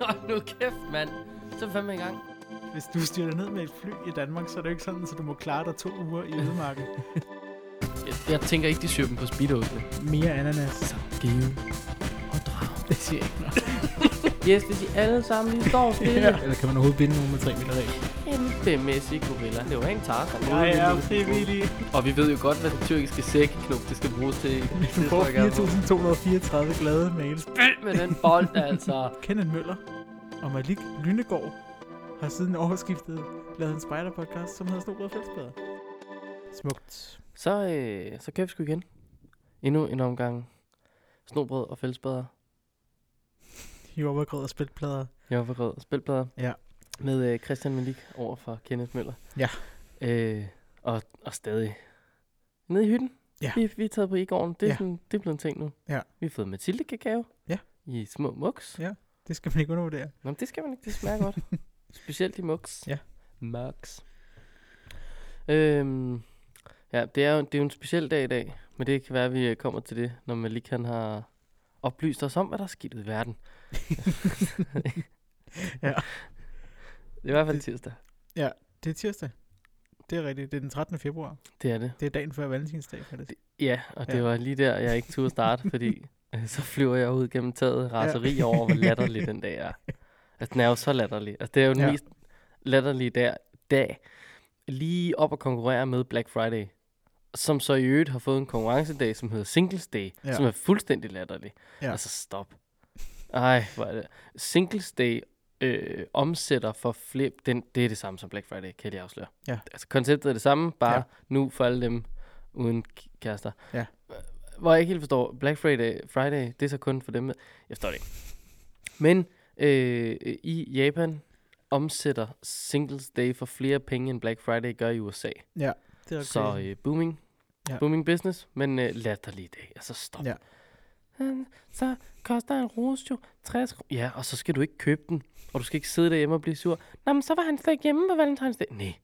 Hold nu kæft, mand. Så er vi fandme i gang. Hvis du styrter ned med et fly i Danmark, så er det jo ikke sådan, at du må klare dig to uger i ødemarken. Jeg, jeg tænker ikke, de syr dem på speedosene. Mere ananas. Så give og drag. Det siger jeg ikke noget. Yes, hvis I alle sammen lige står stille. ja. Eller kan man overhovedet binde nogen med 3 meter regel? Kæmpemæssig gorilla. Det var en tager. Jeg er frivillig. Og vi ved jo godt, hvad den tyrkiske sækknop, det skal bruges til. Du får 4.234 glade mails. Med den bold, altså. Kenneth Møller og Malik Lynegård har siden årsskiftet lavet en spider-podcast, som hedder Snobrød og Fællesbader. Smukt. Så, øh, så kører vi sgu igen. Endnu en omgang snobrød og fællesbader. Jordbærgrød og spiltplader. Jeg var rød spilplader. Ja. Med øh, Christian Malik over for Kenneth Møller. Ja. Øh, og, og stadig nede i hytten. Ja. Vi, vi er taget på i gården. Det er, Ja. sådan, det er blevet en ting nu. Ja. Vi har fået Mathilde kakao. Ja. I små muks. Ja. Det skal man ikke undervurdere. Nå, men det skal man ikke. Det smager godt. Specielt i muks. Ja. Muks. Øhm, ja, det er, jo, det er jo en speciel dag i dag. Men det kan være, at vi øh, kommer til det, når Malik han har oplyst os om, hvad der er sket i verden. Ja. Det er i hvert fald Det- tirsdag. Det er tirsdag. Det er rigtigt. Det er den 13. februar. Det er det. Det er dagen før Valentinsdag, faktisk. Ja, og det Ja. var lige der, jeg ikke turde starte, fordi så flyver jeg ud gennem taget raseri ja. over, hvor latterlig den dag er. Altså, den er jo så latterlig. Altså, det er jo den ja. Mest latterlige der, dag, lige op at konkurrere med Black Friday, som så i øvrigt har fået en konkurrencedag, som hedder Singles Day, ja. Som er fuldstændig latterlig. Ja. Altså, stop. Ej, hvor er det. Singles Day øh, omsætter for flere, den, det er det samme som Black Friday, kan jeg afsløre. Ja. Altså, konceptet er det samme, bare ja. Nu for alle dem uden kærester. Ja. Hvor jeg ikke helt forstår, Black Friday, Friday, det er så kun for dem jeg forstår det ikke. Men øh, i Japan omsætter Singles Day for flere penge, end Black Friday gør i USA. Ja, det er Så crazy. øh, booming, ja. Booming business, men øh, latterlig dag. Altså stop. Ja. Så koster en rose jo 60 kroner. Ja, og så skal du ikke købe den, og du skal ikke sidde derhjemme og blive sur. Nå, men så var han slet ikke hjemme på Valentinsdag. Nej.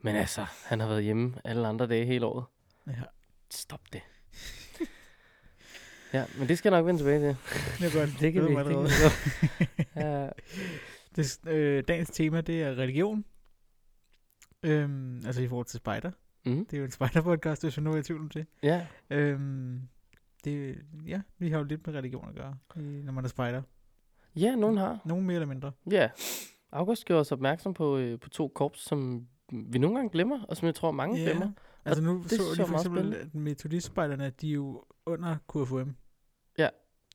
Men altså, han har været hjemme alle andre dage hele året. Ja. Stop det. Ja, men det skal jeg nok vende tilbage til. Det er godt. Det kan ved vi. Det kan vi ja. Det, øh, dagens tema, det er religion. Øhm, altså i forhold til spider. Mm. Det er jo en spider-podcast, hvis nu er i tvivl om det. ja, Øhm, det. Ja, vi har jo lidt med religion at gøre, når man er spider. ja, nogen har. Nogen mere eller mindre. Ja. August gjorde os opmærksom på, øh, på to korps, som vi nogle gange glemmer, og som jeg tror, mange Ja. glemmer. Altså nu det så jeg for eksempel, at metodistspejderne, de er jo under KFUM.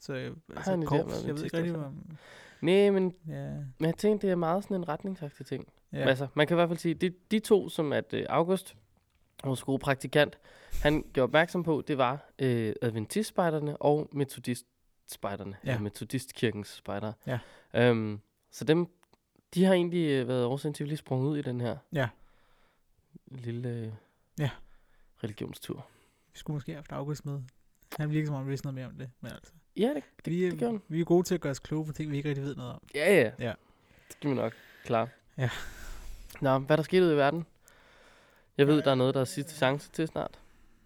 Så øh, en altså, idé om, korps, hvad jeg ved ikke rigtig, om... Nej, men, Ja, men jeg tænkte, det er meget sådan en retningsagtig ting. Ja. Altså, man kan i hvert fald sige, de, de to, som at øh, August, vores gode praktikant, han gjorde opmærksom på, det var øh, adventistspejderne og metodistspejderne. Ja. Ja. Metodistkirkens spejdere. Ja. Øhm, så dem, de har egentlig øh, været årsagen til, at vi lige sprunget ud i den her Ja. lille øh, Ja. religionstur. Vi skulle måske have haft August med. Han virker som om, vi vidste noget mere om det. Men altså, Ja, det, det, vi, det gør er, han. vi er gode til at gøre os kloge på ting, vi ikke rigtig ved noget om. Ja, ja. Ja. Det skal vi nok klare. Ja. Nå, hvad er der sket ude i verden? Jeg ved, der er noget, der er sidste chance til snart.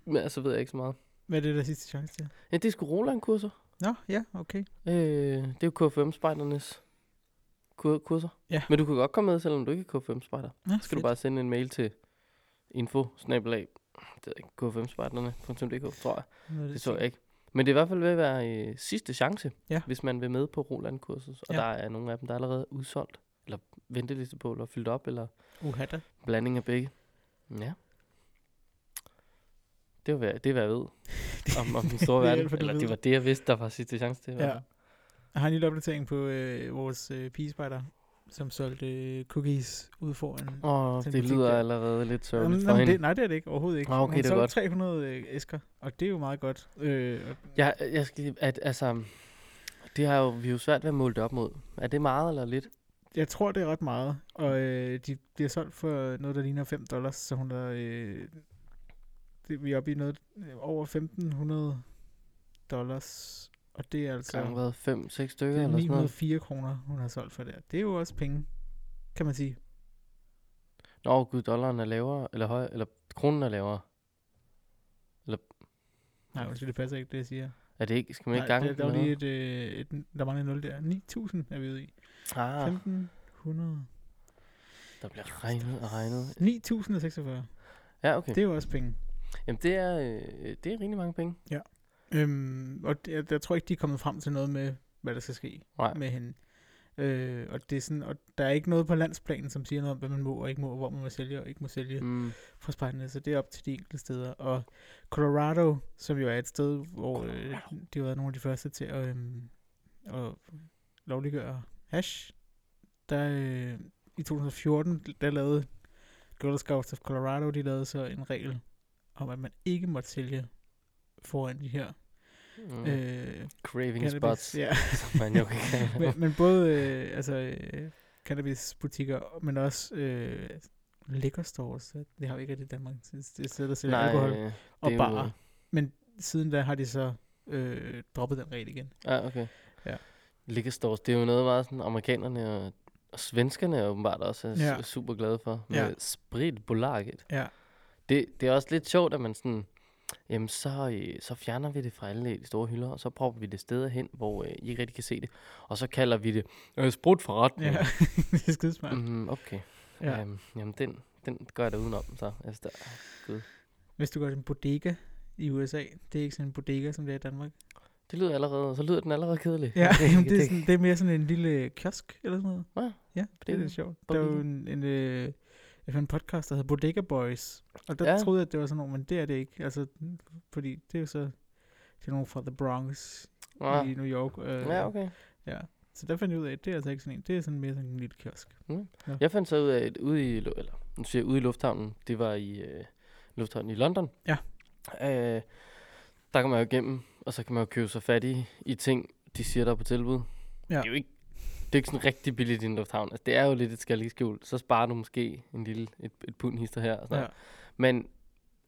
Men altså ved jeg ikke så meget. Hvad er det, der er sidste chance til? Ja, det er sgu Roland-kurser. Nå, ja, okay. Øh, det er jo KFM-spejdernes kur- kurser. Ja. Men du kan godt komme med, selvom du ikke er KFM-spejder. Nå, Så skal du bare sende en mail til info det jeg ikke, kfmspejderne.dk, tror jeg. Noget, Det tror jeg ikke. Men det er i hvert fald ved at være øh, sidste chance, Ja. hvis man vil med på Roland-kurset. Og Ja. der er nogle af dem, der er allerede udsolgt, eller venteliste på, eller fyldt op, eller Uha da. blanding af begge. Ja. Det, var, det er, hvad jeg ved om, om den store Det er verden. Eller det var det, jeg vidste, der var sidste chance til. Ja. Jeg har en lille opdatering på øh, vores øh, pigespejder, som solgte øh, cookies ud foran. Åh, det butik lyder der. allerede lidt sørgeligt Jamen, for jamen, hende. det, nej, det er det ikke. Overhovedet ikke. Ah, okay, Hun det er godt. 300 øh, æsker, og det er jo meget godt. Øh, Jeg, jeg skal at, altså, det har jo, vi er jo svært ved at måle det op mod. Er det meget eller lidt? jeg tror, det er ret meget. Og øh, de bliver solgt for noget, der ligner 5 dollars, så hun er... Øh, det, vi er oppe i noget øh, over 1500 dollars. Og det er altså... Så har været 5-6 stykker Det er eller sådan noget. 904 kroner, hun har solgt for det. Det er jo også penge, kan man sige. Nå, gud, dollaren er lavere, eller høj, eller kronen er lavere. Nej, undskyld, det passer ikke, det jeg siger. Er det ikke? Skal man ikke Nej, gange der, der var lige et, øh, et, der mangler 0 der. 9.000 er vi ude i. Ah, 1500. der bliver regnet og regnet. 9.046. Ja, okay. Det er jo også penge. Jamen, det er, øh, det er rigtig mange penge. Øhm, og jeg, jeg tror ikke, de er kommet frem til noget med, hvad der skal ske Nej. med hende. Øh, og, det er sådan, og der er ikke noget på landsplanen, som siger noget om, hvad man må og ikke må, hvor man må sælge og ikke må sælge Mm. fra spejderne. Så det er op til de enkelte steder. Og Colorado, som jo er et sted, hvor øh, de været nogle af de første til at, øhm, at lovliggøre hash, der øh, i 2014, der lavede Girl Scouts of Colorado, de lavede så en regel om, at man ikke måtte sælge foran de her Mm. øh, Craving cannabis. spots, Ja. som man jo kan men, men både øh, altså, øh, cannabisbutikker, men også øh, liquor stores. Det har vi ikke i Danmark. Det er stedet, der sælger Nej, alkohol. øh, og barer. jo- Men siden da har de så øh, droppet den regel igen. Ja, okay. Ja. Liquor stores, det er jo noget meget sådan, amerikanerne og, og svenskerne er åbenbart også er Ja. super glade for. Med ja. spritbolaget. Ja. Det, det er også lidt sjovt, at man sådan, jamen så, øh, så fjerner vi det fra alle de store hylder, og så propper vi det steder hen, hvor øh, I ikke rigtig kan se det. Og så kalder vi det øh, sprutforretning. Ja, det er skidesmart. Mm. Okay. Ja. Um, jamen, den, den gør jeg da udenom, så. Altså, der, Hvis du går til en bodega i USA, det er ikke sådan en bodega, som det er i Danmark. det lyder allerede, så lyder den allerede kedelig. Ja, det, det, det, er, sådan, det er mere sådan en lille kiosk eller sådan noget. Ja, Ja, det er det- lidt sjovt. Der er jo en, en, øh, jeg fandt en podcast, der hedder Bodega Boys. Og der ja. Ja. troede jeg, at det var sådan noget, men det er det ikke. Altså, fordi det er jo så det er nogen fra The Bronx ja. i New York. Øh, ja, okay. Ja. Så der fandt jeg ud af, at det er altså ikke sådan en. Det er sådan mere sådan en lille kiosk. Jeg fandt så ud af, at ude i, eller, nu siger jeg ude i lufthavnen, det var i øh, lufthavnen i London. Ja. Øh, der kan man jo igennem, og så kan man jo købe sig fat i, i ting, de siger der er på tilbud. Ja. Det er jo ikke, det er ikke sådan rigtig billigt i en lufthavn. Altså, det er jo lidt et skjult. Så sparer du måske en lille, et, et pund hister her. Og sådan Ja. noget. Men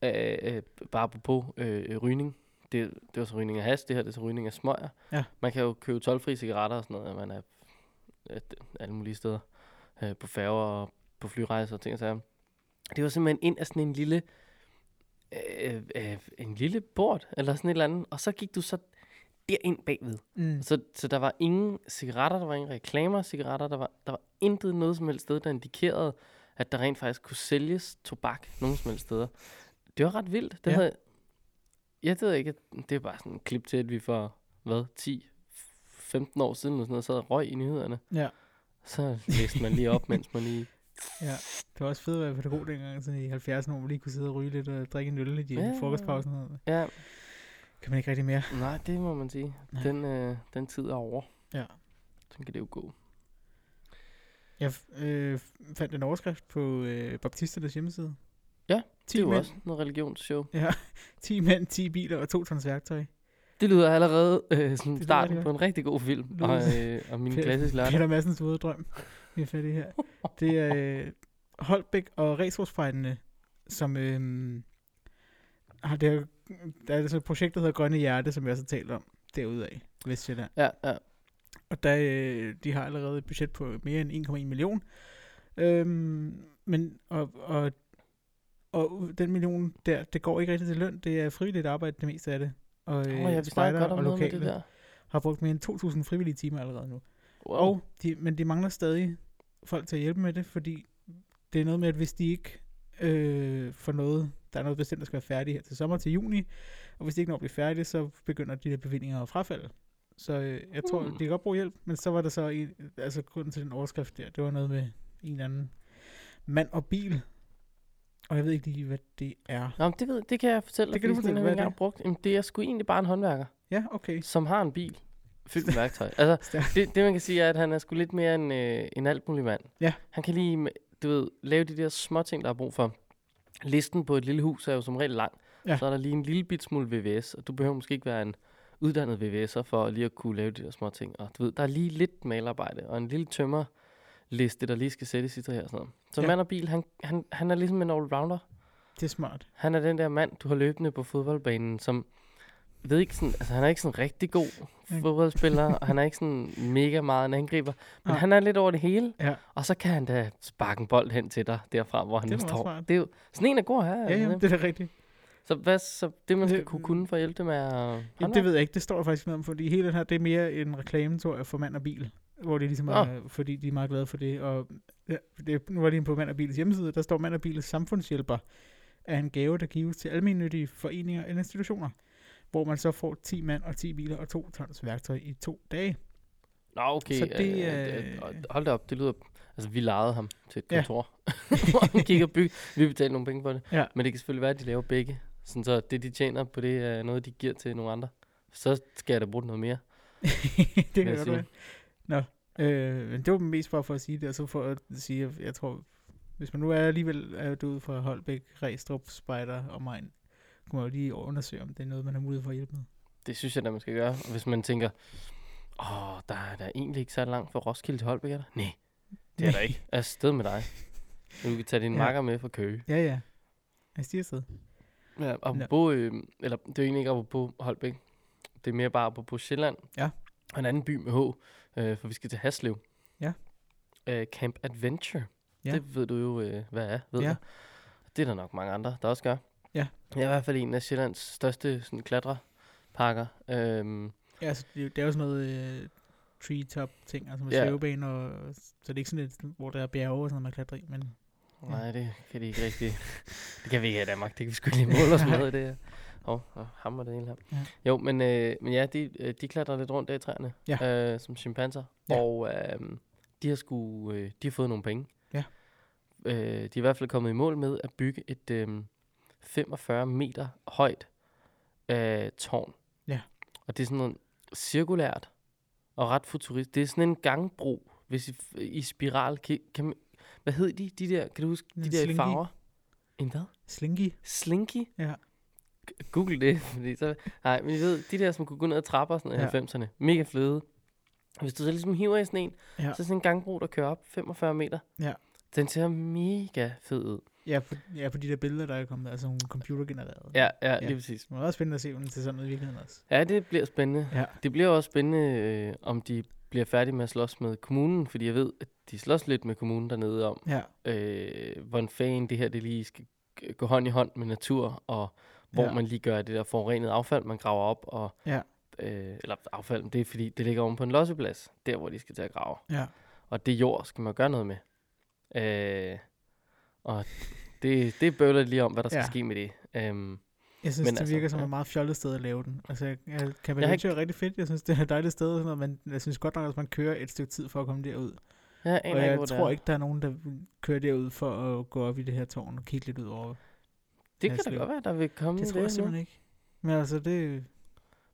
øh, øh, bare på øh, rygning, det, det var så rygning af has, det her det er så rygning af smøger. Ja. Man kan jo købe tolvfri cigaretter og sådan noget, man er øh, alle mulige steder. Øh, på færger og på flyrejser og ting og sager. Det var simpelthen ind af sådan en lille, øh, øh, en lille bord, eller sådan et eller andet, og så gik du så derind bagved. Mm. Så, så der var ingen cigaretter, der var ingen reklamer cigaretter, der var, der var intet noget som helst sted, der indikerede, at der rent faktisk kunne sælges tobak nogen som helst steder. Det var ret vildt. Det Ja. havde, jeg ved ikke, det er bare sådan en klip til, at vi for, hvad, 10, 15 år siden, eller sådan noget, sad og røg i nyhederne. Ja. Så læste man lige op, mens man lige... ja. Det var også fedt at være pædagog dengang, sådan i 70'erne, hvor man lige kunne sidde og ryge lidt og drikke en øl i de Ja, frokostpausen. og. Ja, Kan man ikke rigtig mere. nej, det må man sige. Nej. Den, øh, den tid er over. Ja. Så kan det jo gå. Jeg øh, fandt en overskrift på øh, Baptisternes hjemmeside. Ja, 10 Det er jo mænd, også noget religionsshow. Ja, 10 mænd, 10 biler og 2 tons værktøj. Det lyder allerede øh, sådan lyder starten rigtig på en rigtig god film. lyder- Og, øh, og min klassiske lørdag. Peter Madsens våde drøm. Vi er fat i her. Det er øh, Holbæk og Resourcefejlene, som øh, har det her, der er altså et projekt, der hedder Grønne Hjerte, som jeg også har talt om derude af Vestjylland. Ja, ja. Og der, øh, de har allerede et budget på mere end 1,1 million. Øhm, men, og, og, og den million der, det går ikke rigtig til løn. Det er frivilligt arbejde, det meste af det. Og Øh, oh, ja, spejder godt om og lokale det der. har brugt mere end 2.000 frivillige timer allerede nu. Wow. Og de, men de mangler stadig folk til at hjælpe med det, fordi det er noget med, at hvis de ikke øh, får noget, der er noget bestemt, der skal være færdigt her til sommer til juni, og hvis de ikke når at blive færdige, så begynder de der bevillinger at frafalde. Så øh, jeg tror, Hmm. de kan godt bruge hjælp, men så var der så en, altså grunden til den overskrift der, det var noget med en eller anden mand og bil, og jeg ved ikke lige, hvad det er. Nå, men det, ved, det kan jeg fortælle Det kan du fortælle, har hvad er engang brugt. Jamen, det er sgu egentlig bare en håndværker, Ja, okay. som har en bil fyldt med værktøj. Altså, det, det man kan sige er, at han er sgu lidt mere en, øh, en alt mulig mand. Ja. Han kan lige, du ved, lave de der små ting, der er brug for. Listen på et lille hus er jo som regel lang. Ja. Så er der lige en lille bit smule VVS, og du behøver måske ikke være en uddannet VVS'er for lige at kunne lave de der små ting. Og du ved, der er lige lidt malerarbejde, og en lille tømmerliste, der lige skal sættes i det her sådan noget. Så ja. mand og bil, han, han, han er ligesom en allrounder. Det er smart. Han er den der mand, du har løbende på fodboldbanen, som ved ikke sådan, altså han er ikke sådan rigtig god Ja. fodboldspiller, og han er ikke sådan mega meget en angriber, men Nej. han er lidt over det hele, Ja. og så kan han da sparke en bold hen til dig derfra, hvor han Det er står. smart. Det er jo sådan en af god her. Ja, ja, det er da rigtigt. Så hvad så det, man skal Det- kunne kunne for at hjælpe dem er Ja, det ved jeg ikke, det står der faktisk noget om, fordi hele den her, det er mere en reklame, tror jeg, for mand og bil. Hvor det ligesom er, Nå. fordi de er meget glade for det. Og ja, det, nu var de inde på Mand og Bils hjemmeside, der står Mand og Bils samfundshjælper er en gave, der gives til almindelige foreninger eller institutioner, hvor man så får 10 mand og 10 biler og 2 tons værktøj i to dage. Nå, okay. Så det, øh, øh, hold da op, det lyder... Altså, vi lejede ham til et Ja. kontor, hvor han gik og bygge. Vi betalte nogle penge for det. Ja. Men det kan selvfølgelig være, at de laver begge. Sådan så det, de tjener på det, er noget, de giver til nogle andre. Så skal jeg da bruge noget mere. det kan jeg godt være. Nå, øh, men det var mest bare for at sige det, og så for at sige, at jeg tror, hvis man nu er alligevel er det ud fra Holbæk, Restrup, Spejder og Main, kunne man jo lige undersøge, om det er noget, man har mulighed for at hjælpe med. Det synes jeg, da man skal gøre. Og hvis man tænker, åh, der er da egentlig ikke så langt fra Roskilde til Holbæk, er der? Nej, det er der ikke. Jeg er afsted med dig. Du kan tage din Ja. makker med fra Køge. Ja, ja. Jeg stiger afsted. Ja, apropos, øh, eller det er jo egentlig ikke apropos Holbæk. Det er mere bare apropos Sjælland. Ja. Og en anden by med H, øh, for vi skal til Haslev. Ja. Øh, Camp Adventure. Ja. Det ved du jo, øh, hvad er, ved Ja. jeg. Det er der nok mange andre, der også gør. Ja. Jeg er i hvert fald en af Sjællands største sådan, klatreparker. Øhm, Ja, altså, det, er det er jo sådan noget øh, treetop ting, altså med Ja. svævebane, og, så det er ikke sådan et, hvor der er bjerge og sådan noget, man klatrer i, men Ja. Nej, det kan de ikke rigtig. det kan vi ikke i Danmark. Det kan vi sgu ikke måle os med, det her. Åh, oh, hammer det hele her. Ja. Jo, men, øh, men ja, de, øh, de klatrer lidt rundt der i træerne, Ja. øh, som chimpanser. Ja. Og øh, de har sgu, øh, de har fået nogle penge. Ja. Øh, de er i hvert fald kommet i mål med at bygge et øh, 45 meter højt øh, tårn. Ja. Og det er sådan noget cirkulært og ret futurist. Det er sådan en gangbro, hvis I, i spiral. Kan, kan man, hvad hed de, de der, kan du huske, de En der slinky. farver? En hvad? slinky. Slinky? Ja. Google det, fordi så... Nej, men I ved, de der, som kunne gå ned ad trapper sådan noget i Ja. 90'erne. Mega fede. Hvis du så ligesom hiver i sådan en, Ja. så er sådan en gangbro, der kører op 45 meter. Ja. Den ser mega fed ud. Ja, på, ja, på de der billeder, der er kommet, altså nogle computergenererede. Ja, ja, Ja. lige præcis. Det var også spændende at se, om det ser sådan ud i virkeligheden også. Ja, det bliver spændende. Ja. Det bliver også spændende, øh, om de bliver færdige med at slås med kommunen, fordi jeg ved, at de slås lidt med kommunen dernede om, Ja, øh, hvordan fanden det her det lige skal gå hånd i hånd med natur, og hvor Ja. ja. man lige gør det der forurenede affald, man graver op, og, Ja. øh, eller affald, men det er fordi, det ligger oven på en losseplads, der hvor de skal til at grave. ja. Og det jord skal man gøre noget med. Øh, og det, det bøvler lige om, hvad der skal Ja. ske med det. Øhm, Jeg synes, Men det altså, virker som ja. et meget fjollet sted at lave den. Altså, jeg, jeg, har Adventure er rigtig fedt. Jeg synes, det er et dejligt sted, og sådan noget, men jeg synes godt nok, at man kører et stykke tid for at komme derud. aner Og ikke, jeg det tror ikke, der er nogen, der vil køre derud for at gå op i det her tårn og kigge lidt ud over. Det kan da godt være, der vil komme Det tror jeg nu. simpelthen ikke. Men altså, det...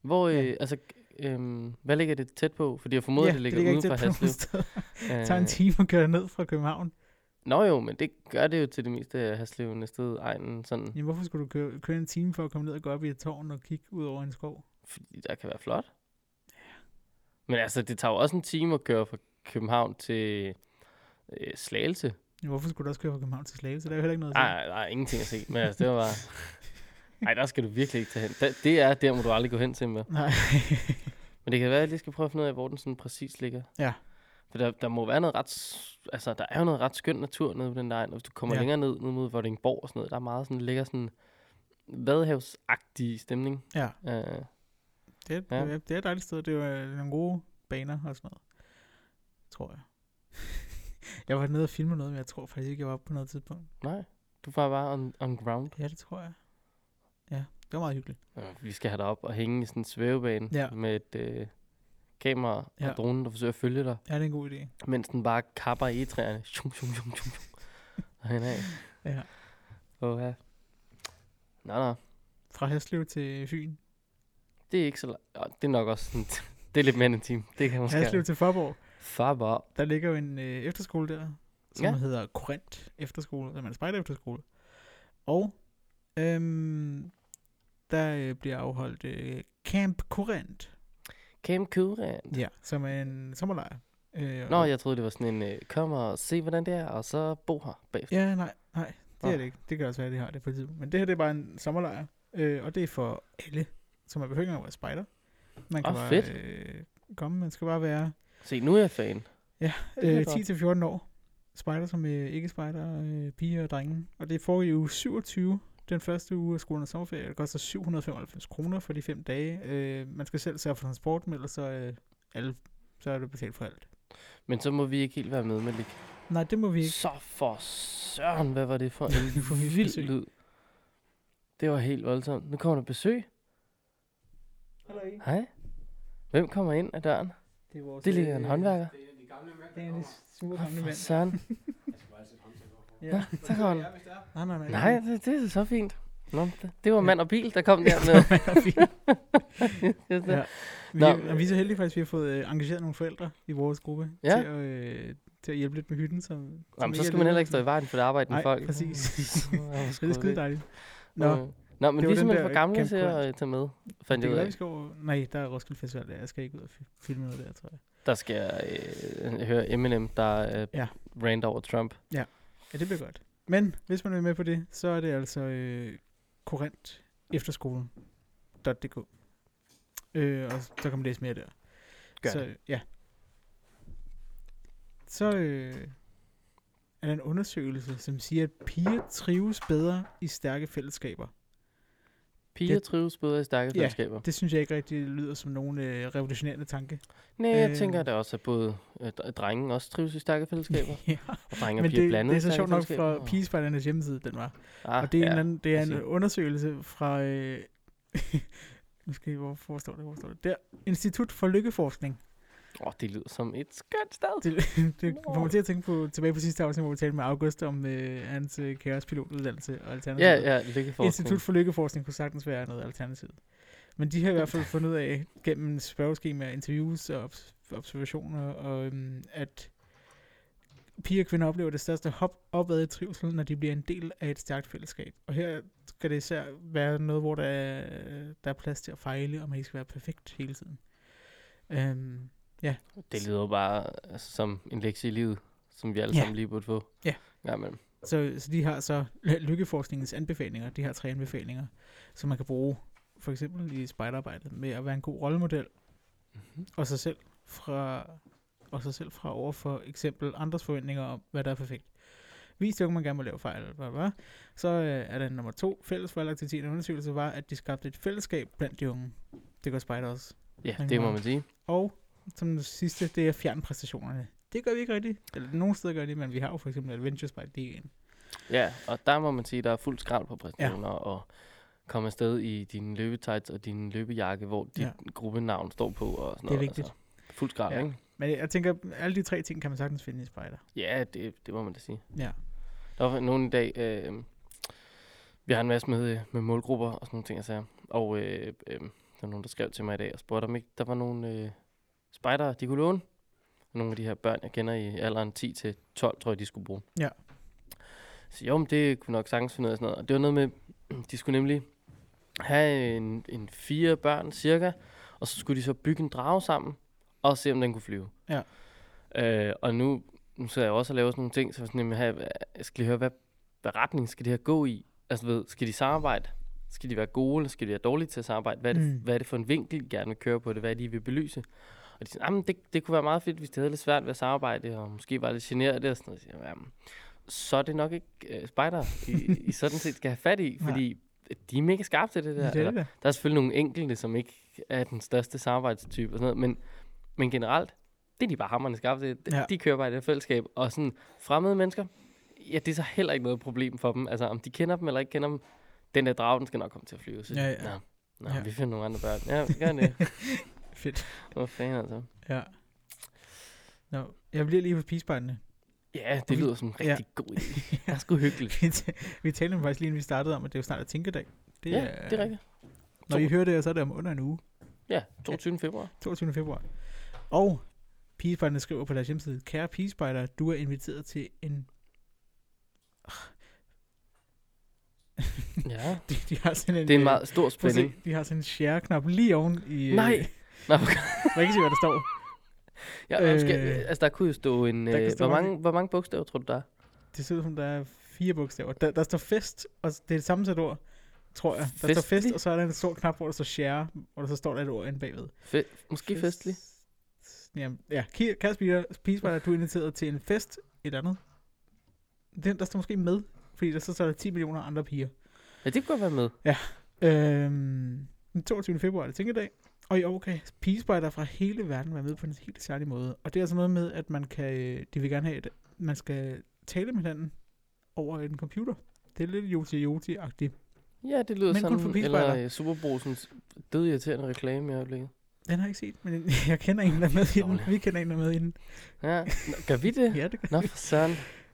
Hvor, Ja. øh, altså, øhm, hvad ligger det tæt på? Fordi jeg formoder, ja, det ligger, ikke uden for Haslev. steder. Øh, Det tager en time at køre ned fra København. Nå jo, men det gør det jo til det meste af Haslev næste egnen, sådan, Jamen, hvorfor skulle du køre, køre en time for at komme ned og gå op i et tårn og kigge ud over en skov? fordi der kan være flot. Men altså, det tager jo også en time at køre fra København til øh, Slagelse. Jamen, hvorfor skulle du også køre fra København til Slagelse? Der er jo heller ikke noget at se. Nej, der er ingenting at se. Men altså, det var bare... Nej, der skal du virkelig ikke tage hen. Da- Det er der, må du aldrig gå hen til med. Nej. Men det kan være, at jeg lige skal prøve at finde ud af, hvor den sådan præcis ligger. Ja. For der, der må være noget ret... Altså, der er jo noget ret skøn natur nede på den der. Og Hvis du kommer Ja. længere ned, ned mod Vordingborg og sådan noget, der er meget sådan, ligger sådan vadehavsagtig stemning. ja, Uh, det, Ja. ja. det er et dejligt sted. Det er jo øh, nogle gode baner og sådan noget. Tror jeg. jeg var nede og filme noget, men jeg tror faktisk ikke, jeg var oppe på noget tidspunkt. nej, du var bare on, on ground. Ja, det tror jeg. Ja, det var meget hyggeligt. Ja, vi skal have dig op og hænge i sådan en svævebane Ja. med et øh, kamera Ja. og dronen, der forsøger at følge dig, Ja, det er en god idé. mens den bare kapper i træerne. Shum, shum, shum, shum, shum. Og hen af. Ja. Åh, ja. Nå, nå. Fra Haslev til Fyn. Det er ikke så langt. Det er nok også sådan, det er lidt mere end en time. Det kan måske Haslev til Forborg. Far bare. Der ligger jo en øh, efterskole der, som ja. hedder Korint Efterskole, som er en spejder efterskole. Og øhm, der øh, bliver afholdt øh, Camp Korint, Camp Current. ja. som er en sommerlejr. Øh, Nå, jeg troede, det var sådan en, øh, kom og se, hvordan det er, og så bo her bagefter. Ja, nej, nej, det Nå. er det ikke. Det kan også være, at de har det på tidspunkt. Men det her, det er bare en sommerlejr, øh, og det er for alle, som er behøver at være spejder. Man kan Åh, bare fedt. Øh, komme, man skal bare være Se, nu er jeg fan. Er øh, godt. 10-14 år. Spejder som øh, ikke spejder, øh, piger og drenge. Og det får i uge 27 den første uge af skolen og sommerferie. Det koster 795 kroner for de fem dage. Øh, man skal selv sørge for transport, men ellers så, øh, alle, så er det betalt for alt. Men så må vi ikke helt være med, Malik. Nej, det må vi ikke. Så for søren, hvad var det for en helt vild besøg. lyd. Det var helt voldsomt. Nu kommer der besøg. Hej. Hvem kommer ind ad døren? Det er, vores, Det ligger en øh, håndværker. Det er en af de små gamle For mænd. søren. Ja. Så kommer han. Nej, nej, nej. Nej, det, det er så fint. Nå, det, det var mand og bil, der kom der med. ja. Vi, Nå. er, vi er så heldige faktisk, at vi har fået øh, engageret nogle forældre i vores gruppe Ja. til, at, øh, til at hjælpe lidt med hytten. Som, som Jamen, så er skal man heller ikke stå i vejen for det arbejde med Nej, folk. præcis. Så det er skide det. dejligt. Nå, Øh, Nå, men det vi er simpelthen for gamle Camp til at øh, tage med. det Fandt kan jeg ud være, af. vi skal over... Nej, der er Roskilde Festival. der. Jeg skal ikke ud og fi- filme noget der, tror jeg. Der skal jeg øh, høre Eminem, der øh, Ja. rant over Trump. Ja, det bliver godt. Men hvis man er med på det, så er det altså øh, Korrent efterskolen.dk. Øh, og så kan man læse mere der. Gør så, Ja. Så øh, er der en undersøgelse, som siger, at piger trives bedre i stærke fællesskaber. Piger Det- trives bedre i stærke Ja, fællesskaber. Det synes jeg ikke rigtig lyder som nogen øh, revolutionerende tanke. Nej, jeg øh, tænker da også, at både øh, dr- drenge også trives i stærke fællesskaber. ja. Og drenge og piger det, blandet det er i så sjovt nok fra Pigespejdernes hjemmeside, den var. Ah, og det er, ja. en, anden, det er en undersøgelse fra... Øh, nu skal hvor, hvor står det? Hvor står det? Der. Institut for Lykkeforskning. Åh, det lyder som et skønt sted. Det, det får mig til at tænke på, tilbage på sidste afsnit, hvor vi talte med August om øh, hans øh, kaospilotuddannelse og alternativet. Ja, ja, lykkeforskning. Institut for Lykkeforskning kunne sagtens være noget alternativ. Men de har i hvert fald fundet ud af, gennem spørgeskemaer, interviews og obs- observationer, og, øhm, at piger og kvinder oplever det største hop opad i trivsel, når de bliver en del af et stærkt fællesskab. Og her skal det især være noget, hvor der er, der er plads til at fejle, og man ikke skal være perfekt hele tiden. Øhm, Det lyder jo bare altså, som en lektie i livet, som vi alle Ja. sammen lige burde få. Ja. Ja, men. Så, så de har så ly- lykkeforskningens anbefalinger, de har tre anbefalinger, som man kan bruge for eksempel i spejderarbejdet med at være en god rollemodel, Mm-hmm. og sig selv fra og sig selv fra over for eksempel andres forventninger om, hvad der er perfekt. Vis det, man gerne må lave fejl, bla, bla. Så øh, er der nummer to. Fælles forældreaktivitet og undersøgelse var, at de skabte et fællesskab blandt de unge. Det gør spejder også. Ja, det må- man sige. Og som det sidste, det er fjern præstationerne. Det gør vi ikke rigtigt. Eller nogle steder gør det, men vi har jo for eksempel Adventure Spejder Ligaen. Ja, og der må man sige, der er fuld skrald på præstationer, ja. og komme afsted i din løbetights og din løbejakke, hvor dit Ja. gruppenavn står på og sådan Det er noget. vigtigt. Altså, fuld skrald, Ja. ikke? Men jeg tænker, alle de tre ting kan man sagtens finde i spejder. Ja, det, det må man da sige. Ja. Der var nogen i dag, øh, vi har en masse med, øh, med målgrupper og sådan nogle ting, jeg sagde. Og øh, øh, der var nogen, der skrev til mig i dag og spurgte, om ikke der var nogle øh, spejdere, de kunne låne. Nogle af de her børn, jeg kender i alderen 10 til 12, tror jeg, de skulle bruge. Ja. Så jo, men det kunne nok sagtens finde ud af sådan noget. Og det var noget med, de skulle nemlig have en, en fire børn cirka, og så skulle de så bygge en drage sammen, og se om den kunne flyve. Ja. Øh, og nu, nu sidder jeg også og laver sådan nogle ting, så sådan, jamen, have, jeg skal lige høre, hvad, hvad retning skal det her gå i? Altså ved, skal de samarbejde? Skal de være gode, eller skal de være dårlige til at samarbejde? Hvad er det, mm. hvad er det for en vinkel, de gerne vil køre på det? Hvad er det, de vil belyse? Og de jamen, det, det kunne være meget fedt, hvis de havde lidt svært ved at samarbejde, og måske var lidt generet og sådan noget. Så, jeg, så er det nok ikke uh, spejder, I, I sådan set skal have fat i, Nej. fordi de er mega skarpe til det der. Det er Eller, det der er selvfølgelig nogle enkelte, som ikke er den største samarbejdstype og sådan noget, men, men generelt, det er de bare hammerne skarpe til. De, Ja. de kører bare i det fællesskab, og sådan fremmede mennesker, ja, det er så heller ikke noget problem for dem. Altså, om de kender dem eller ikke kender dem, den der drage, den skal nok komme til at flyve. Så, Ja, ja. Nå, nå, ja. vi finder nogle andre børn. Ja, gør det. Fedt. Hvor fanden altså. Ja. Nå, jeg bliver lige på pigespejdene. Ja, vi- det lyder som en ja. rigtig god idé. Det er sgu hyggeligt. vi, ta- vi talte om faktisk lige, inden vi startede om, at det er jo snart er tænkedag. Det ja, det er rigtigt. Når I hører det, så er det om under en uge. Ja, 22. februar. 22. februar. Og pigespejderne skriver på deres hjemmeside, kære pigespejder, du er inviteret til en... Ja, De, de har sådan en... det er en øh, meget stor at se, spænding. de har sådan en share-knap lige oven i... øh, Nej. Nå. Jeg kan se, hvad der står. ja, øh, skal, altså, der kunne jo stå en... Øh, stå hvor, en- mange, hvor mange bogstaver tror du, der er? Det ser ud som, der er fire bogstaver. Der, der står fest, og det er et sammensat ord, tror jeg. Der står fest, Festlig? og så er der en stor knap, hvor der står share, hvor der så står der et ord inde bagved. Fe- måske festlig? Jamen, ja. Kære spiger, pigespejder, du er inviteret til en fest, et andet. Den, der står måske med, fordi der så står der 10 millioner andre piger. Ja, det kunne godt være med. Øhm, den 22. februar er det Tænkedag, og i år kan pigespejder fra hele verden være med på en helt særlig måde. Og det er altså noget med, at man kan, øh, de vil gerne have, at man skal tale med hinanden over en computer. Det er lidt Yoti-Yoti-agtigt. Ja, det lyder Men kun for sådan, pigespejder. eller Superbrusens død irriterende reklame i øjeblikket. Den har jeg ikke set, men jeg kender en, der er med i den. Vi kender en, der er med i den. Ja, Nå, gør vi det? Ja, det gør Nå, for søren.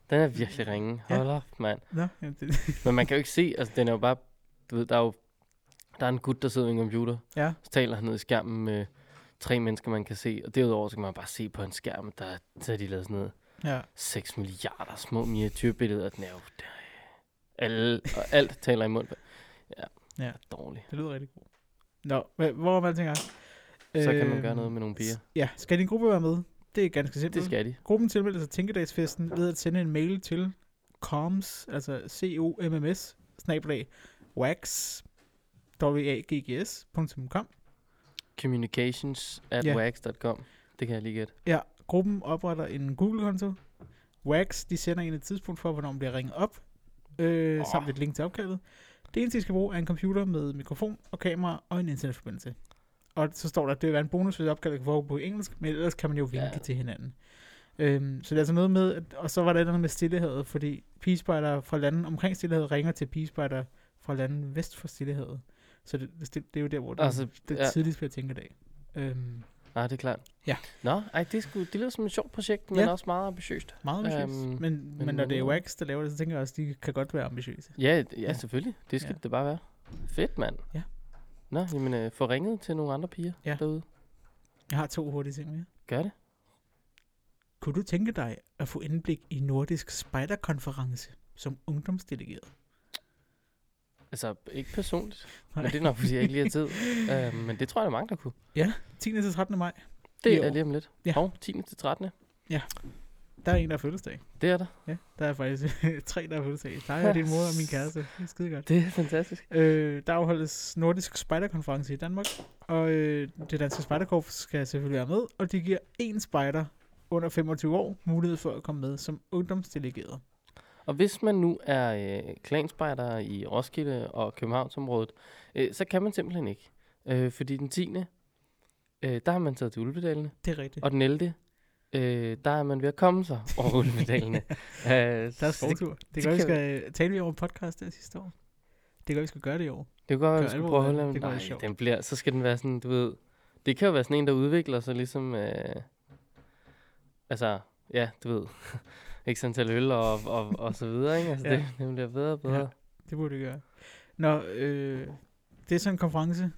Den er virkelig ringe. Ja. Hold op, mand. Nå, jamen, det, Men man kan jo ikke se, altså den er jo bare, du ved, der er jo, der er en gut, der sidder ved en computer, ja, så taler han ned i skærmen med tre mennesker, man kan se, og derudover så kan man bare se på en skærm, der så har de lavet sådan noget ja. 6 milliarder små miniatyrbilleder, den er jo, der, alle, og alt taler i mund. Ja, Ja. dårligt. Det lyder rigtig godt. Nå, hvor man tænker? Så kan man gøre Øhm, noget med nogle piger. Ja, skal din gruppe være med? Det er ganske simpelt. Det skal de. Gruppen tilmelder sig Tænkedagsfesten ved at sende en mail til coms, altså c-o-m-m-s, snablag, wax, w-a-g-g-s.com. Communications at Ja. wax.com. Det kan jeg lige gætte. Ja, gruppen opretter en Google-konto. Wax, de sender en et tidspunkt for, hvornår man bliver ringet op, øh, Åh. samt et link til opkaldet. Det eneste, de skal bruge, er en computer med mikrofon og kamera og en internetforbindelse. Og så står der, at det vil være en bonus, hvis opkaldet kan foregå på engelsk, men ellers kan man jo vinke Ja. til hinanden. Øhm, så det er altså noget med, at, og så var der noget med Stillehavet, fordi pigespejder fra lande omkring Stillehavet ringer til pigespejder fra lande vest for Stillehavet. Så det, det, det er jo der, hvor det, Altså, det ja. tidligst bliver tænkt i dag. Øhm, Nej, det er klart. Ja. Nå, ej, det, sgu, det lyder som et sjovt projekt, men Ja. også meget ambitiøst. meget ambitiøst. Øhm, men, men, men når det er Wax, der laver det, så tænker jeg også, at de kan godt være ambitiøse. Ja, ja, Ja. selvfølgelig. Det skal ja. det bare være. Fedt, mand. Ja. Nå, jamen, øh, få ringet til nogle andre piger Ja. derude. Jeg har to hurtige ting mere. Gør det. Kunne du tænke dig at få indblik i Nordisk Spejderkonference som ungdomsdelegeret? Altså, ikke personligt. Nej. Men det er nok, fordi jeg ikke lige har tid. uh, men det tror jeg, der er mange, der kunne. 10. til 13. maj. Det år. er lige om lidt. Ja. Og 10. til 13. Der er en, der har fødselsdag. Det er der. Ja, der er faktisk tre, der har fødselsdag. Der er din mor og min kæreste. Det er skide godt. Det er fantastisk. Øh, der afholdes Nordisk Spejderkonference i Danmark, og øh, det danske spejderkorps skal selvfølgelig være med, og de giver én spejder under 25 år mulighed for at komme med som ungdomsdelegeret. Og hvis man nu er øh, klanspejder i Roskilde og Københavnsområdet, øh, så kan man simpelthen ikke. Øh, fordi den 10. Øh, der har man taget til Ulvedalene, Det er rigtigt. og den 11. Øh, der er man ved at komme sig over Ulvedalene. øh, Der er det, skovtur. Det, det kan være, vi skal tale vi over podcast der sidste år. Det kan være, vi skal gøre det i år. det Gør vi alvor prøve at det. holde Det Nej, den bliver, så skal den være sådan, du ved... Det kan jo være sådan en, der udvikler sig ligesom... Øh, altså, ja, du ved... ikke antal øl og, og, og så videre, ikke? Altså, Ja. det, det bliver bedre og bedre. Ja. Det burde det gøre. Nå, øh, det er sådan en konference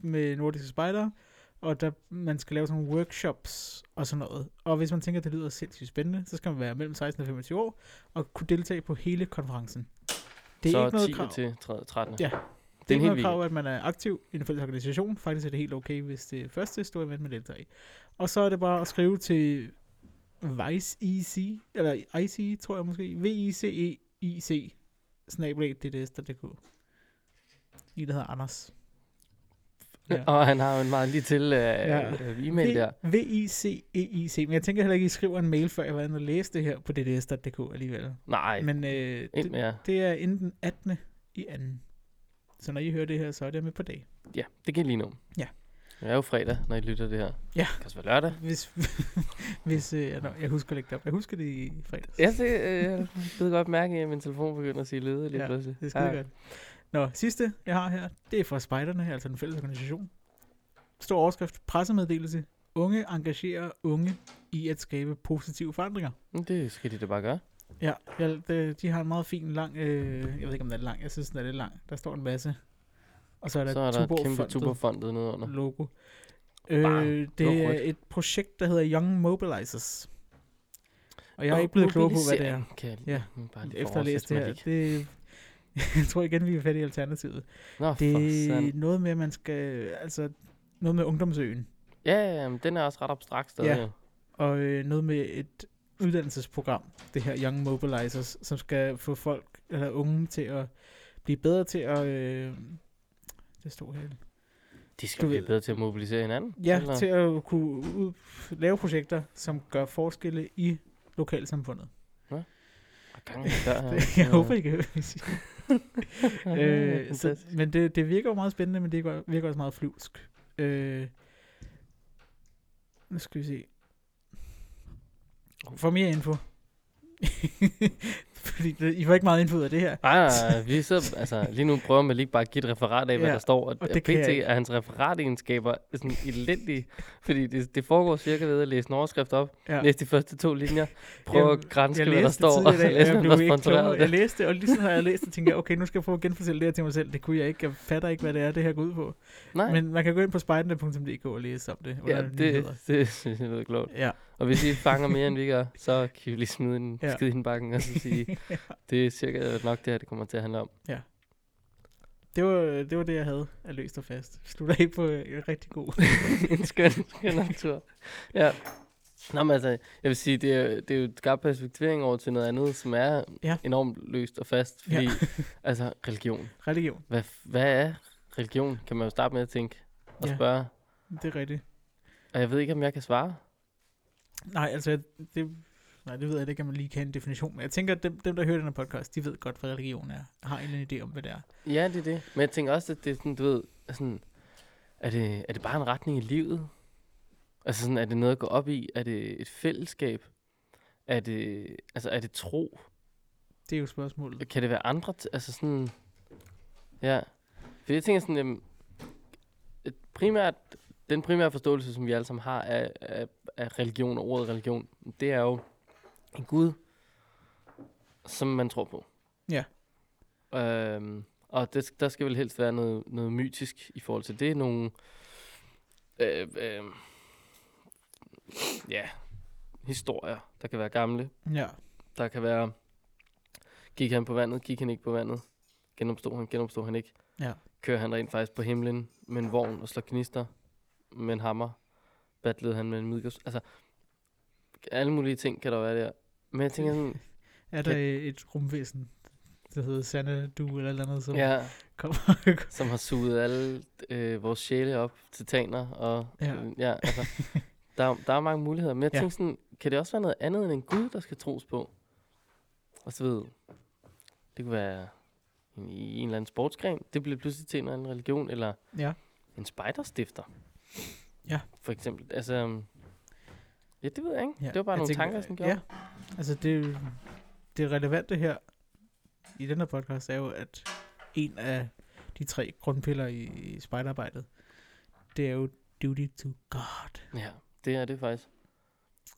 med nordiske spejdere, og der, man skal lave sådan nogle workshops og sådan noget. Og hvis man tænker, at det lyder sindssygt spændende, så skal man være mellem 16 og 25 år, og kunne deltage på hele konferencen. Det er så ikke noget 10. krav. til 3. 13. Ja, det er Det er ikke noget krav, at man er aktiv i en fælles organisation. Faktisk er det helt okay, hvis det er første store event, man deltager i. Og så er det bare at skrive til Vice EC, eller IC, tror jeg måske, V-I-C-E-I-C, snablag dds.dk. I, der hedder Anders. Ja. Og han har jo en meget lige til øh, Ja. øh, e-mail der. V-I-C-E-I-C, men jeg tænker heller ikke, at I skriver en mail, før jeg var inde og læse det her på dds.dk alligevel. Nej, Men, øh, det, med jer. det er inden den 18. i anden. Så når I hører det her, så er det med på dag. Ja, det kan lige nu. Ja. Det er jo fredag, når I lytter det her. Ja. Det kan også være lørdag. Hvis, hvis øh, jeg, jeg husker det op. Jeg husker det i fredags. Ja, det, øh, jeg ved godt mærke, at min telefon begynder at sige lyde lige Ja, pludselig. Det er skide godt. Nå, sidste jeg har her, det er fra spejderne, altså den fælles organisation. Stor overskrift, pressemeddelelse. Unge engagerer unge i at skabe positive forandringer. Men Det skal de da bare gøre. Ja, ja det, de har en meget fin, lang, øh, jeg ved ikke om den er lang, jeg synes den er lidt lang. Der står en masse. Og så er der, Så er der et kæmpe Tuborg-fondet tuberfondet nede under. logo. Bang. Øh, Det det er rødt. et projekt, der hedder Young Mobilizers. Og jeg er ikke blevet klogere på, hvad det er. Kan jeg Ja, bare lige Efter at læst det her. Det, jeg tror igen, vi er fat i alternativet. Nå, Det er sand. noget med, at man skal... Altså, noget med ungdomsøen. Ja, ja, men den er også ret abstrakt stadig. Ja. jo. Og øh, noget med et uddannelsesprogram. Det her Young Mobilizers, som skal få folk, eller unge, til at blive bedre til at... Øh, det står her. De Du skal blive ved- bedre til at mobilisere hinanden. Ja, eller? til at kunne ud, lave projekter, som gør forskelle i lokalsamfundet. Og gang. Det, jeg håber, I kan høre, hvad jeg siger. øh, så, men det, det virker jo meget spændende, men det virker- virker også meget flyvsk. Øh, nu skal vi se. For mere info. Fordi det, I får ikke meget info ud af det her. Nej, vi sidder, altså, lige nu prøver man lige bare at give et referat af, hvad Ja, der står, og, og det pt. er hans referategenskaber sådan elendige, fordi det, det foregår cirka ved at læse en overskrift op, Ja. læse de første to linjer, prøve at grænske, jeg hvad der står, det og så læse, hvem der sponsoreret Jeg det. læste det, og lige sådan har jeg læst det, tænkte jeg, okay, nu skal jeg prøve at genfortælle det her til mig selv. Det kunne jeg ikke. Jeg fatter ikke, hvad det er, det her går ud på. Nej, Men man kan gå ind på spejderne.dk og læse om det. ja, det, nyheder. det synes jeg lyder klogt. Ja. Og hvis I fanger mere, end vi gør, så kan vi lige smide en Ja. ja. skid i bakken og så sige, det er cirka nok det her, det kommer til at handle om. Det var, det var det, jeg havde af løst og fast. Slutter af på øh, en rigtig god. en skøn, skøn natur. Ja. Nå, men altså, jeg vil sige, det er, det er jo et skarpt perspektivering over til noget andet, som er Ja. ja. enormt løst og fast. Fordi, ja. altså, religion. Religion. Hvad, hvad er religion, kan man jo starte med at tænke og Ja. ja. spørge. Det er rigtigt. Og jeg ved ikke, om jeg kan svare. Nej, altså, det, nej, det ved jeg ikke, om man lige kan have en definition. Men jeg tænker, at dem, dem der hører den her podcast, de ved godt, hvad religion er. Har en idé om, hvad det er. Ja, det er det. Men jeg tænker også, at det er sådan, du ved, sådan, er det, er det bare en retning i livet? Altså sådan, er det noget at gå op i? Er det et fællesskab? Er det, altså, er det tro? Det er jo spørgsmålet. Kan det være andre? Altså sådan... Ja. For jeg tænker sådan, jamen, primært, den primære forståelse, som vi alle sammen har af, af, af religion og ordet religion, det er jo en Gud, som man tror på. Ja. Øhm, og det, der skal vel helst være noget, noget mytisk i forhold til det. Nogle... Øh, øh, ja, historier, der kan være gamle. Ja. Der kan være, gik han på vandet, gik han ikke på vandet, genopstod han, genopstod han ikke. Ja. Kører han rent faktisk på himlen med en vogn og slår knister med en hammer. Battlede han med en midgårds. Altså, alle mulige ting kan der være der. Men jeg tænker sådan, Er der et rumvæsen, der hedder Sanadu eller et eller andet, som ja, kommer? som har suget alle øh, vores sjæle op til taner. Og, Ja. øh, ja altså, der, der er mange muligheder. Men jeg Ja. tænker sådan, kan det også være noget andet end en Gud, der skal tros på? Og så ved, det kunne være en, i en eller anden sportsgren. Det bliver pludselig til en eller anden religion, eller ja. en spejderstifter. Ja. For eksempel. Altså, øhm, ja, det ved jeg ikke. Ja, Det var bare jeg nogle tænker, tanker, som gjorde. Ja, altså det, det relevante her i den her podcast er jo, at en af de tre grundpiller i, i spejderarbejdet, det er jo duty to God. ja, det er det faktisk.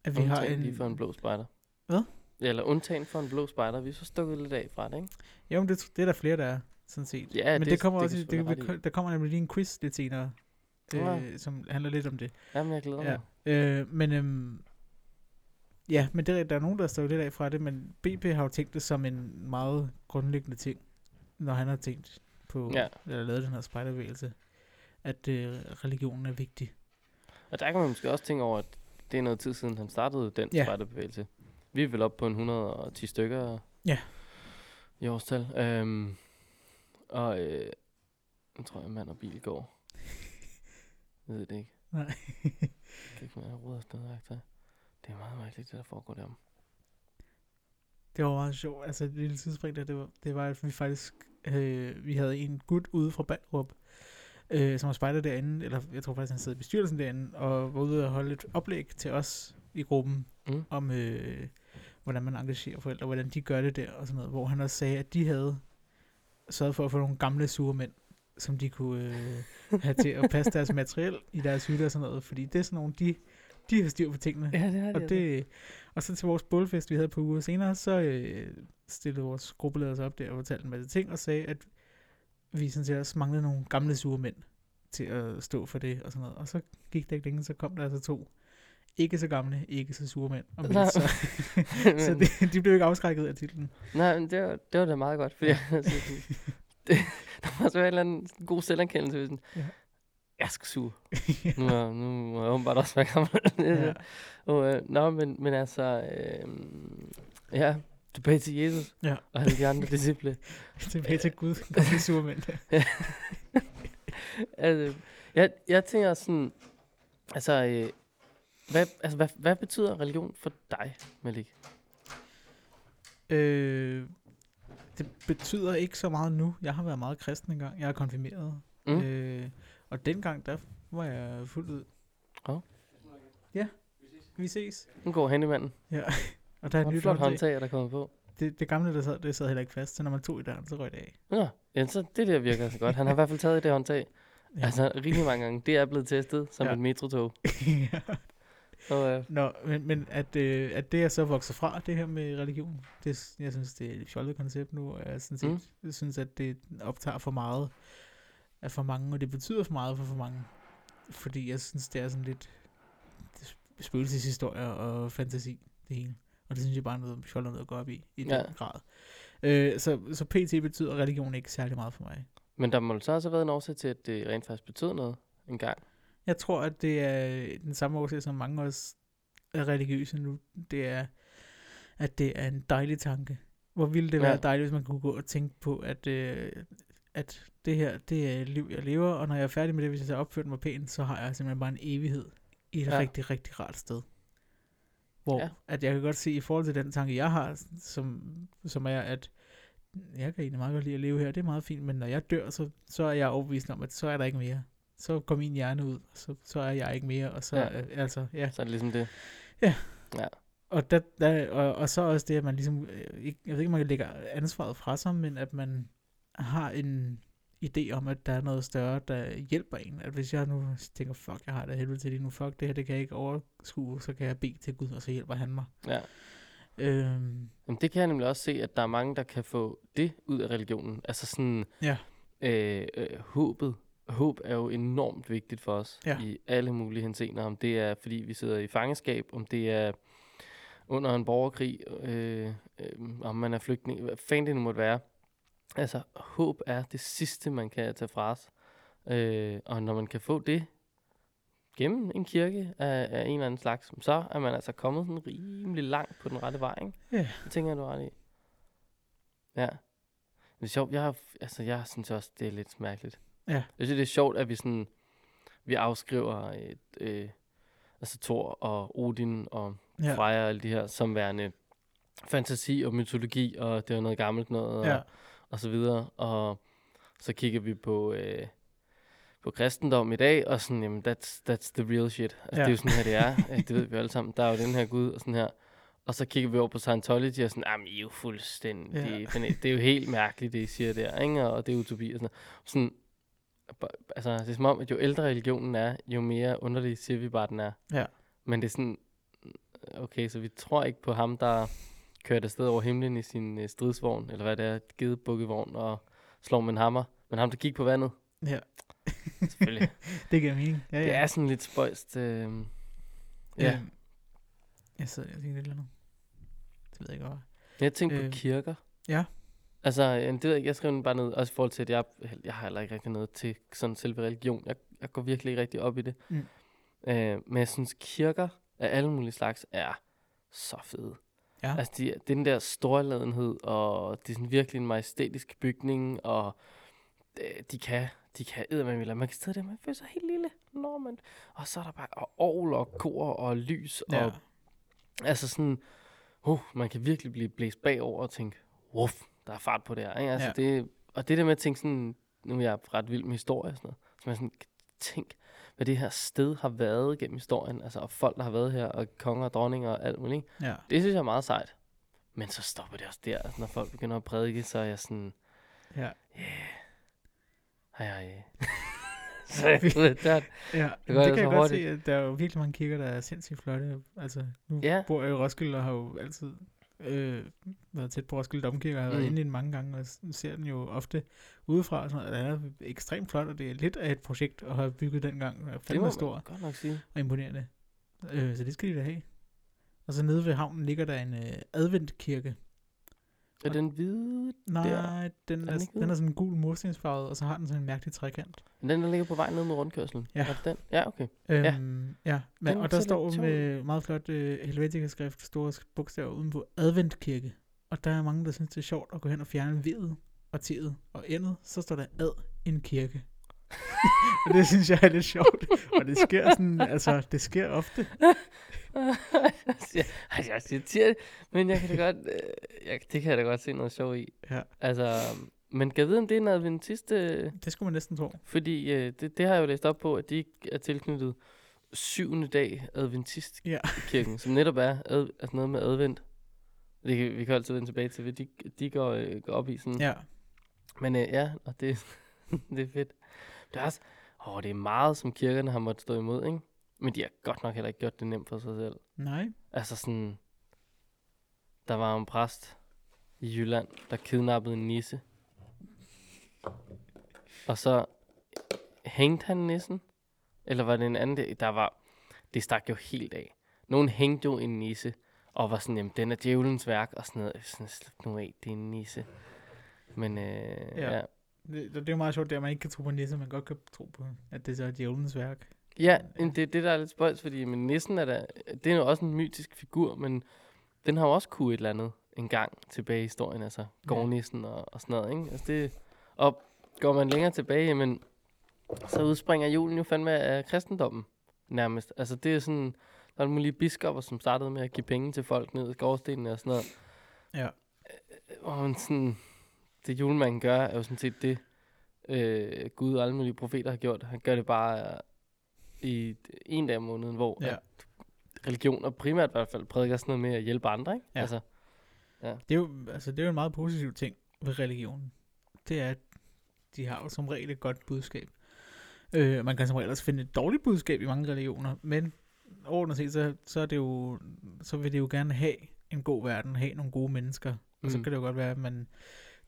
At vi har Undtagen en, lige for en blå spejder. Hvad? Ja, eller undtagen for en blå spejder. Vi er så stukket lidt af fra det, ikke? Jo, men det, det er der flere, der er, sådan set. Ja, men det- det, kommer det også, det, det, ret i. der kommer nemlig lige en quiz lidt senere, Ja. øh, som handler lidt om det. Jamen, jeg glæder Ja. mig. Øh, men øhm, ja, men det, der er nogen, der står lidt af fra det, men BP har jo tænkt det som en meget grundlæggende ting, når han har tænkt på, Ja. eller lavet den her spejderbevægelse, at øh, religionen er vigtig. Og der kan man måske også tænke over, at det er noget tid siden, han startede den Ja. spejderbevægelse. Vi er vel oppe på en 110 stykker Ja. i årstal. Øhm, og øh, jeg tror, jeg mand og bil går. Jeg ved det ikke. Nej. Jeg kan ikke mere råd afsted, værktøj. Det er meget mærkeligt, det der foregår derom. Det var meget sjovt. Altså, et lille tidsspring der, det var, det var, at vi faktisk, øh, vi havde en gut ude fra Ballerup, øh, som var spejder derinde, eller jeg tror faktisk, han sidder i bestyrelsen derinde, og var ude og holde et oplæg til os i gruppen, Mm. om øh, hvordan man engagerer forældre, hvordan de gør det der, og sådan noget, hvor han også sagde, at de havde sørget for at få nogle gamle sure mænd, som de kunne øh, have til at passe deres materiel i deres hytte og sådan noget, fordi det er sådan nogle, de, de har styr på tingene. Ja, det er Og, det, og så til vores bålfest, vi havde på uger senere, så øh, stillede vores gruppeleder sig op der og fortalte en masse ting, og sagde, at vi sådan set også manglede nogle gamle sure mænd til at stå for det og sådan noget. Og så gik det ikke længe, så kom der altså to ikke så gamle, ikke så sure mænd. Og Nej. så, så det, de blev ikke afskrækket af titlen. Nej, men det var, det var da meget godt, fordi Ja. altså, det, der også være en eller anden god selverkendelse. Sådan, Ja. Jeg skal suge. Nu, er, nu må jeg åbenbart også være gammel. ja. og, øh, nå, men, men altså, øh, ja, tilbage til Jesus Ja. og alle de andre disciple. Tilbage til Gud, gamle sure mænd. altså, jeg, jeg tænker sådan, altså, øh, hvad, altså hvad, hvad betyder religion for dig, Malik? Øh, det betyder ikke så meget nu. Jeg har været meget kristen engang. Jeg er konfirmeret. Mm. Øh, og dengang, der var jeg fuldt ud. Åh. Ja, vi ses. Nu går handymanden. Og der er et nyt flot håndtag. der kommer på. Det, det gamle, der sad, det sad heller ikke fast. Så når man tog i døren, så røg det af. Nå, ja, så det der virker så godt. Han har i hvert fald taget i det håndtag. Ja. Altså rigtig mange gange. Det er blevet testet som Ja. ja. et metrotog. ja. Og, øh, Nå, men, men at, øh, at det er så vokset fra, det her med religion, det, jeg synes, det er et fjollet koncept nu, og jeg, sådan set, Mm. jeg synes, at det optager for meget af for mange, og det betyder for meget for for mange. Fordi jeg synes, det er sådan lidt spøgelseshistorier og fantasi, det hele. Og det synes jeg bare er noget fjollet noget at gå op i, i Ja. den grad. Øh, så, så pt. betyder religion ikke særlig meget for mig. men der må så også have været en årsag til, at det rent faktisk betød noget en gang. Jeg tror, at det er den samme årsag, som mange os er religiøse nu. Det er, at det er en dejlig tanke. Hvor ville det Ja. være dejligt, hvis man kunne gå og tænke på, at, øh, at det her, det er liv, jeg lever, og når jeg er færdig med det, hvis jeg så opført mig pænt, så har jeg simpelthen bare en evighed i et ja. Rigtig, rigtig rart sted. Hvor. Ja. at jeg kan godt se, i forhold til den tanke, jeg har, som, som er, at jeg kan egentlig meget godt lide at leve her, det er meget fint, men når jeg dør, så, så er jeg overbevist om, at så er der ikke mere. Så går min hjerne ud, og så, så er jeg ikke mere, og så, Ja. ja. altså, ja. Så er det ligesom det. Og, der, der, og, og så også det, at man ligesom, øh, ikke, jeg ved ikke, om man lægger ansvaret fra sig, men at man har en idé om, at der er noget større, der hjælper en. At hvis jeg nu tænker, fuck, jeg har det helvede til lige nu, fuck, det her, det kan jeg ikke overskue, så kan jeg bede til Gud, og så hjælper han mig. Ja. Øhm, Jamen, det kan jeg nemlig også se, at der er mange, der kan få det ud af religionen. Altså sådan, Ja. øh, øh, håbet. Håb er jo enormt vigtigt for os Ja. i alle mulige henseender. Om det er, fordi vi sidder i fangeskab, om det er under en borgerkrig, øh, øh, om man er flygtning, hvad fanden det nu måtte være. Altså, håb er det sidste, man kan tage fra os. Øh, og når man kan få det gennem en kirke af, af en eller anden slags, så er man altså kommet sådan rimelig langt på den rette vej, ikke? Ja. Det tænker jeg, du ret i. Ja. Det er sjovt, jeg, har, altså, jeg synes også, det er lidt mærkeligt. Ja. Jeg synes, det er sjovt, at vi sådan, vi afskriver et, øh, altså Thor og Odin og ja. Freja og alle de her, som værende fantasi og mytologi, og det er noget gammelt noget, ja. og, og så videre. Og så kigger vi på, øh, på kristendom i dag, og sådan, jamen, that's, that's the real shit. Altså, Ja. Det er jo sådan her, det er. Det ved vi alle sammen. Der er jo den her Gud, og sådan her. Og så kigger vi over på Scientology, og sådan, jamen, I er jo fuldstændig, Ja. ja. det er jo helt mærkeligt, det I siger der, ikke? Og det er utopi og sådan. Sådan, altså, det er som om, at jo ældre religionen er, jo mere underlig siger vi bare, den er. Ja. Men det er sådan, okay, så vi tror ikke på ham, der kørte afsted over himlen i sin øh, stridsvogn, eller hvad det er, gedebukkevogn, og slår med en hammer. Men ham, der gik på vandet, ja. selvfølgelig. det giver mening. Ja, ja. det er sådan lidt spøjst. Øh, ja. Øhm, jeg sidder og tænker lidt eller andet. Det ved jeg ikke, hvad. Jeg tænkte øh, Øh, på kirker. ja. Altså, øh, det ved jeg, jeg skrev den bare ned, også i forhold til, at jeg, jeg har heller ikke rigtig noget til sådan selve religion. Jeg, jeg går virkelig ikke rigtig op i det. Mm. Øh, men jeg synes, kirker af alle mulige slags er så fede. Ja. Altså, de, det er den der storladenhed, og det er sådan virkelig en majestætisk bygning, og de, de kan, de kan eddermame, man kan sidde der, man føler sig helt lille. Nå, men, og så er der bare og orgel og kor og lys, Ja. og altså sådan, uh, man kan virkelig blive blæst bagover og tænke, wuff, der er fart på det her. Ikke? Altså Ja. det, og det der med at tænke sådan, nu er jeg ret vild med historie og sådan noget, så man sådan, tænk, hvad det her sted har været gennem historien, altså og folk, der har været her, og konger og dronninger og alt muligt. Ja. Det synes jeg er meget sejt. Men så stopper det også der, altså, når folk begynder at prædike, så er jeg sådan, Ja. hej hej. så jeg ved, der, Ja, går det, det jo kan jeg godt hurtigt. se, at der er jo virkelig mange kirker, der er sindssygt flotte. Altså, nu Ja. bor jeg i Roskilde og har jo altid øh, været tæt på Roskilde Domkirke, og har været Mm. inde i den mange gange, og ser den jo ofte udefra. Og sådan noget. Den er ekstremt flot, og det er lidt af et projekt at have bygget dengang. Den er fandme stor godt nok sige. og imponerende. Øh, så det skal de da have. Og så nede ved havnen ligger der en øh, adventkirke. Er den hvide? Nej, Der. den, den er, ikke den hvid? er sådan en gul murstensfarvet, og så har den sådan en mærkelig trekant. Den, der ligger på vej ned med rundkørslen. Ja. Er den? Ja, okay. Øhm, ja. ja. Men, Den og der står tung med meget flot øh, helvetikaskrift, store bogstaver uden på adventkirke. Og der er mange, der synes, det er sjovt at gå hen og fjerne vedet og teet og endet. Så står der ad en kirke. og det synes jeg er lidt sjovt. Og det sker sådan, altså, det sker ofte. altså, jeg siger det, men jeg kan da godt, øh, jeg, det kan jeg da godt se noget sjov i. Ja. Altså, men kan jeg vide, om det er en adventist? Øh, Det skulle man næsten tro. fordi øh, det, det har jeg jo læst op på, at de er tilknyttet syvende dag adventistkirken, Ja. som netop er ad, altså noget med advent. Det kan, vi kan altid vende tilbage til, de, de går, øh, går op i sådan. Ja. Men øh, ja, og det, det er fedt. Det er også, åh, det er meget, som kirkerne har måttet stå imod, ikke? Men de har godt nok heller ikke gjort det nemt for sig selv. Nej. Altså sådan, der var en præst i Jylland, der kidnappede en nisse. Og så hængte han nissen. Eller var det en anden, der- der var, det stak jo helt af. Nogen hængte jo en nisse, og var sådan, jamen den er djævelens værk, og sådan noget. Sådan, nu af, det er en nisse. Men øh, ja. Ja. Ja. Det, det er jo meget sjovt, det at man ikke kan tro på nisse, man godt kan tro på, at det så er djævelens værk. Ja, men det er det, der er lidt spøjs, fordi men nissen er da, det er jo også en mytisk figur, men den har jo også kunne et eller andet en gang tilbage i historien, altså gårdnissen og, og sådan noget, ikke? Altså det, og går man længere tilbage, men så udspringer julen jo fandme af kristendommen, nærmest. Altså det er sådan, der er mulige biskopper, som startede med at give penge til folk ned i skorstenene og sådan noget. Ja. Og man sådan, det julemanden gør, er jo sådan set det, øh, Gud og alle mulige profeter har gjort. Han gør det bare øh, i en dag om måneden, hvor Ja. ja. religioner primært i hvert fald prædiker sådan noget med at hjælpe andre, ikke? Ja. Altså, Det er jo, altså, det er jo en meget positiv ting ved religionen. Det er, at de har jo som regel et godt budskab. Øh, man kan som regel også finde et dårligt budskab i mange religioner, men overordnet set, så, så, er det jo, så vil det jo gerne have en god verden, have nogle gode mennesker. Og så Mm. kan det jo godt være, at man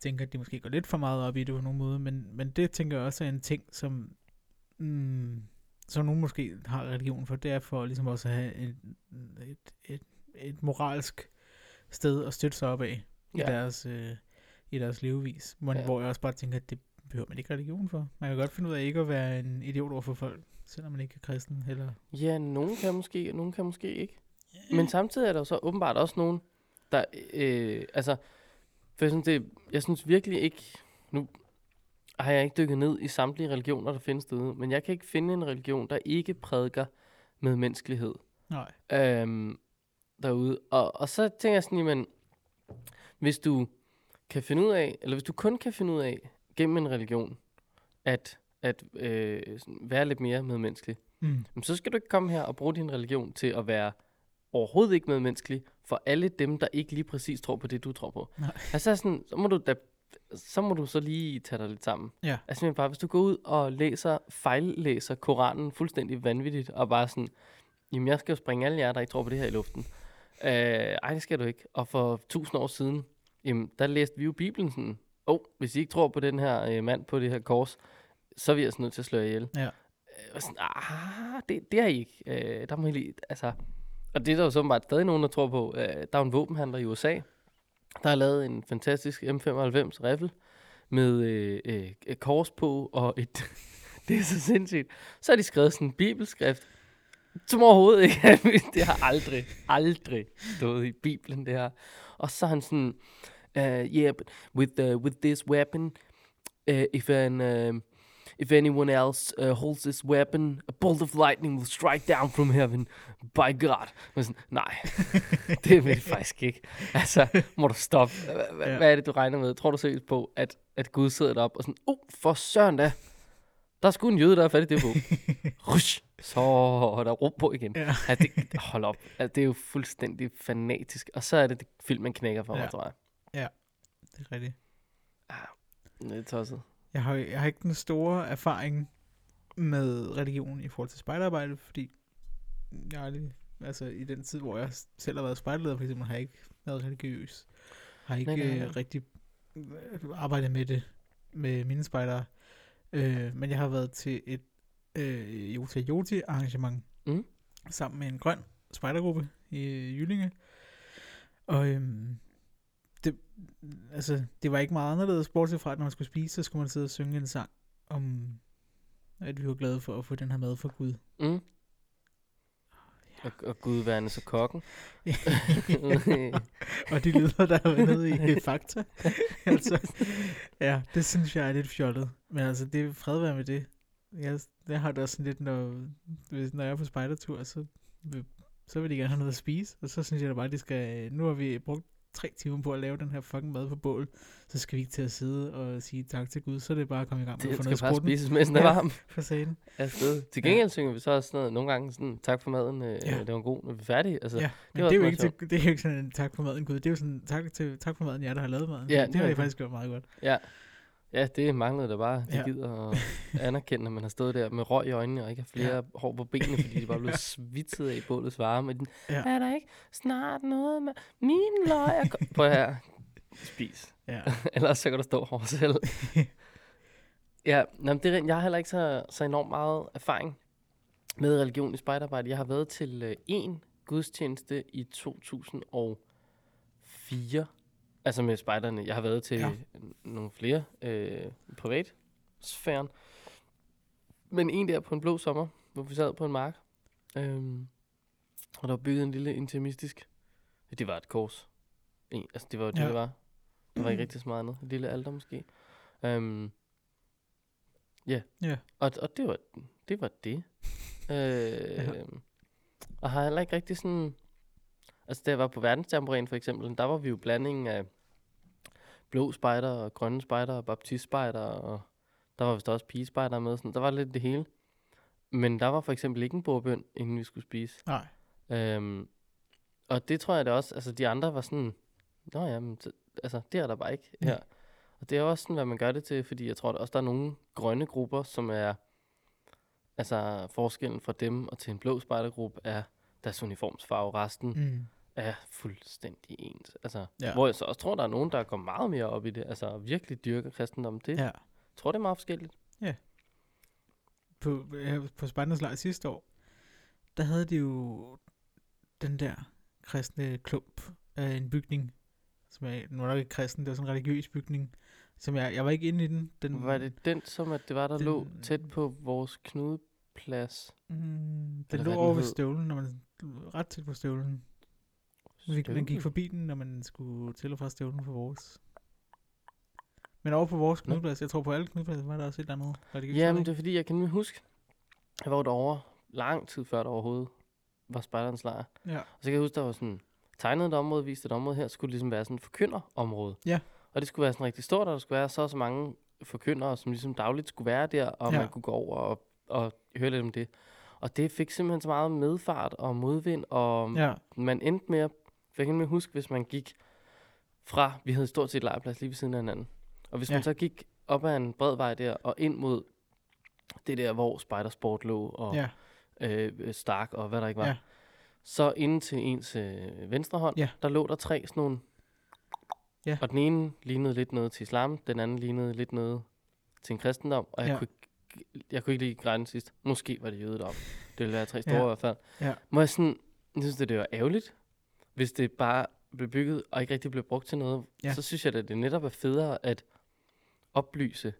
tænker, at de måske går lidt for meget op i det på nogen måde, men, men det tænker jeg også er en ting, som, mm, som nogen måske har religion for, det er for ligesom også at have et, et, et, et moralsk sted at støtte sig op af i, Ja. deres, øh, i deres levevis. Men, Ja. Hvor jeg også bare tænker, at det behøver man ikke religion for. Man kan godt finde ud af ikke at være en idiot over for folk, selvom man ikke er kristen. Eller... ja, nogen kan måske, og nogen kan måske ikke. Men samtidig er der jo så åbenbart også nogen, der, øh, altså, for jeg synes, det, jeg synes virkelig ikke, nu har jeg ikke dykket ned i samtlige religioner, der findes derude, men jeg kan ikke finde en religion, der ikke prædiker med menneskelighed Nej. øhm, derude. Og, og så tænker jeg sådan, jamen, hvis du kan finde ud af, eller hvis du kun kan finde ud af, gennem en religion, at, at øh, sådan være lidt mere medmenneskelig, Mm. Så skal du ikke komme her og bruge din religion til at være overhovedet ikke medmenneskelig for alle dem, der ikke lige præcis tror på det, du tror på. Nej. Altså sådan, så må du da, så må du så lige tage dig lidt sammen. Ja. Altså bare, hvis du går ud og læser, fejllæser Koranen fuldstændig vanvittigt, og bare sådan, jamen jeg skal jo springe alle jer, der ikke tror på det her i luften. Øh, ej, det skal du ikke. Og for tusind år siden, jamen, der læste vi jo Bibelen sådan, åh, oh, hvis I ikke tror på den her øh, mand på det her kors, så er vi altså nødt til at slå ihjel. Ja. Øh, og sådan, ah, det, det er I ikke. Øh, der må I lige, altså, og det er der jo så bare stadig nogen, der tror på. Øh, der er en våbenhandler i USA, der har lavet en fantastisk M95 rifle med øh, øh, et kors på og et... det er så sindssygt. Så har de skrevet sådan en bibelskrift, som overhovedet ikke er Det har aldrig, aldrig stået i Bibelen, det her. Og så er han sådan, uh, yeah, but with, uh, with this weapon, uh, if an... Uh, If anyone else uh, holds this weapon, a bolt of lightning will strike down from heaven. By God. Men sådan, nej, det vil det faktisk ikke. Altså, må du stoppe. Hva- hva- Ja. Hvad er det, du regner med? Tror du seriøst på, at, at Gud sidder deroppe og sådan, oh, for søren da. Der er sgu en jøde, der er fat i det på. Rush. Så er der ro på igen. Ja. Ja, det, hold op. Altså, det er jo fuldstændig fanatisk. Og så er det, det filmen knækker for mig, Ja. tror jeg. Det er rigtigt. Det er tosset. Jeg har, jeg har ikke den store erfaring med religion i forhold til spejderarbejde, fordi jeg aldrig, altså i den tid, hvor jeg selv har været spejderleder, for eksempel, har jeg ikke været religiøs. Har ikke Nej, nej, nej, nej. rigtig øh, arbejdet med det, med mine spejdere. Øh, men jeg har været til et øh, Jota Joti arrangement, Mm. sammen med en grøn spejdergruppe i Jyllinge. Og øhm, det, altså, det var ikke meget anderledes, bortset fra, at når man skulle spise, så skulle man sidde og synge en sang om, at vi var glade for at få den her mad fra Gud. Mm. Og, og Gud værende så kokken. og de lyder, der har været nede i Fakta. altså, ja, det synes jeg er lidt fjollet. Men altså, det er fred være med det. jeg, jeg har det også sådan lidt, når, hvis, når jeg er på spejdertur, så, så vil de gerne have noget at spise, og så synes jeg da bare, at de skal, nu har vi brugt tre timer på at lave den her fucking mad på bål, så skal vi ikke til at sidde og sige tak til Gud, så er det bare at komme i gang med Det at få skal noget bare sprutten spises, mens den er Ja. varm. for sagen. Afsted. Til Ja. gengæld synger vi så også sådan noget, nogle gange sådan, tak for maden, øh, Ja. det var god, når vi er færdige. Altså, Ja, men var det, er jo ikke, til, det er jo ikke sådan en tak for maden, Gud. Det er jo sådan, tak, til, tak for maden, jer, der har lavet maden. Ja, det, det det har I det. faktisk gjort meget godt. Ja, ja det manglede der bare. De Ja. gider at anerkende, at man har stået der med røg i øjnene og ikke har flere ja. hår på benene, fordi de bare blev svitset af i bålets varme. Den, Ja. Er der ikke snart noget med min løg? er ko-" Prøv her. Spis. Ja. Ellers så kan du stå over selv. ja, nå, men det er, jeg har heller ikke så, så enormt meget erfaring med religion i spejderarbejde. Jeg har været til øh, en gudstjeneste i 2004. Altså med spejderne. Jeg har været til Ja. ja. nogle flere øh, privat sfæren. Men en der på en blå sommer, hvor vi sad på en mark. Øhm, og der var bygget en lille intimistisk. Det var et kors. En, altså det var jo det, Ja. det var. Der var ikke rigtig så meget andet. Et lille alter måske. Øhm, ja. Ja. Og, og det var det. Var det. øh, Og har heller ikke rigtig sådan... Altså da jeg var på verdensjamboreen for eksempel, der var vi jo blandingen af blå spejder og grønne spejder og baptistspejder, og der var vist også pigespejder med. Sådan. Der var lidt det hele. Men der var for eksempel ikke en bordbøn, inden vi skulle spise. Nej. Øhm, og det tror jeg da også, altså de andre var sådan, nå ja, men, så- altså det er der bare ikke her. Og det er også sådan, hvad man gør det til, fordi jeg tror da også, der er nogle grønne grupper, som er, altså forskellen fra dem og til en blå spejdergruppe er deres uniformsfarve. Resten mm. Er fuldstændig ens. Altså, Ja. Hvor jeg så også tror, der er nogen, der går meget mere op i det, altså virkelig dyrker kristendom. Det, ja. Jeg tror, det er meget forskelligt. På, ja, på Spejdernes Lejr sidste år, der havde de jo den der kristne klump af en bygning, som er, nu var nok ikke kristen, det var sådan en religiøs bygning, som jeg, jeg var ikke inde i den. den Var det den, som at det var, der den, lå tæt på vores knudeplads? Mm, den lå over ved støvlen, når man ret tæt på støvlen. Vi, man gik forbi den, når man skulle til og fra støvlen for vores. Men over på vores knudeplads, jeg tror på alle knudepladser, var der også et eller andet religiøst. Jamen, det er fordi, jeg kan huske, jeg var derovre lang tid før der overhovedet var spejderens lejr. Ja. Og så kan jeg huske, der var sådan tegnet et område, vist et område her, skulle ligesom være sådan et forkynderområde. Ja. Og det skulle være sådan rigtig stort, og der skulle være så så mange forkyndere, som ligesom dagligt skulle være der, og Ja. man kunne gå over og, og høre lidt om det. Og det fik simpelthen så meget medfart og modvind, og ja. man endte med at, for jeg kan nemlig huske, hvis man gik fra, vi havde stort set lejrplads lige ved siden af hinanden, og hvis ja. Man så gik op ad en bred vej der, og ind mod det der, hvor Spidersport lå, og ja. øh, Stark, og hvad der ikke var, Ja. så inden til ens øh, venstre hånd, Ja. der lå der tre sådan nogle, Ja. og den ene lignede lidt noget til islam, den anden lignede lidt noget til en kristendom, og jeg, Ja. kunne, ikke, jeg kunne ikke lige den sidst. Måske var det jødedom. Det ville være tre store Ja. i hvert fald. Ja. Må jeg sådan, jeg synes, det, det var ærgerligt, hvis det bare blev bygget og ikke rigtig blev brugt til noget. Ja. Så synes jeg, at det netop er federe at oplyse.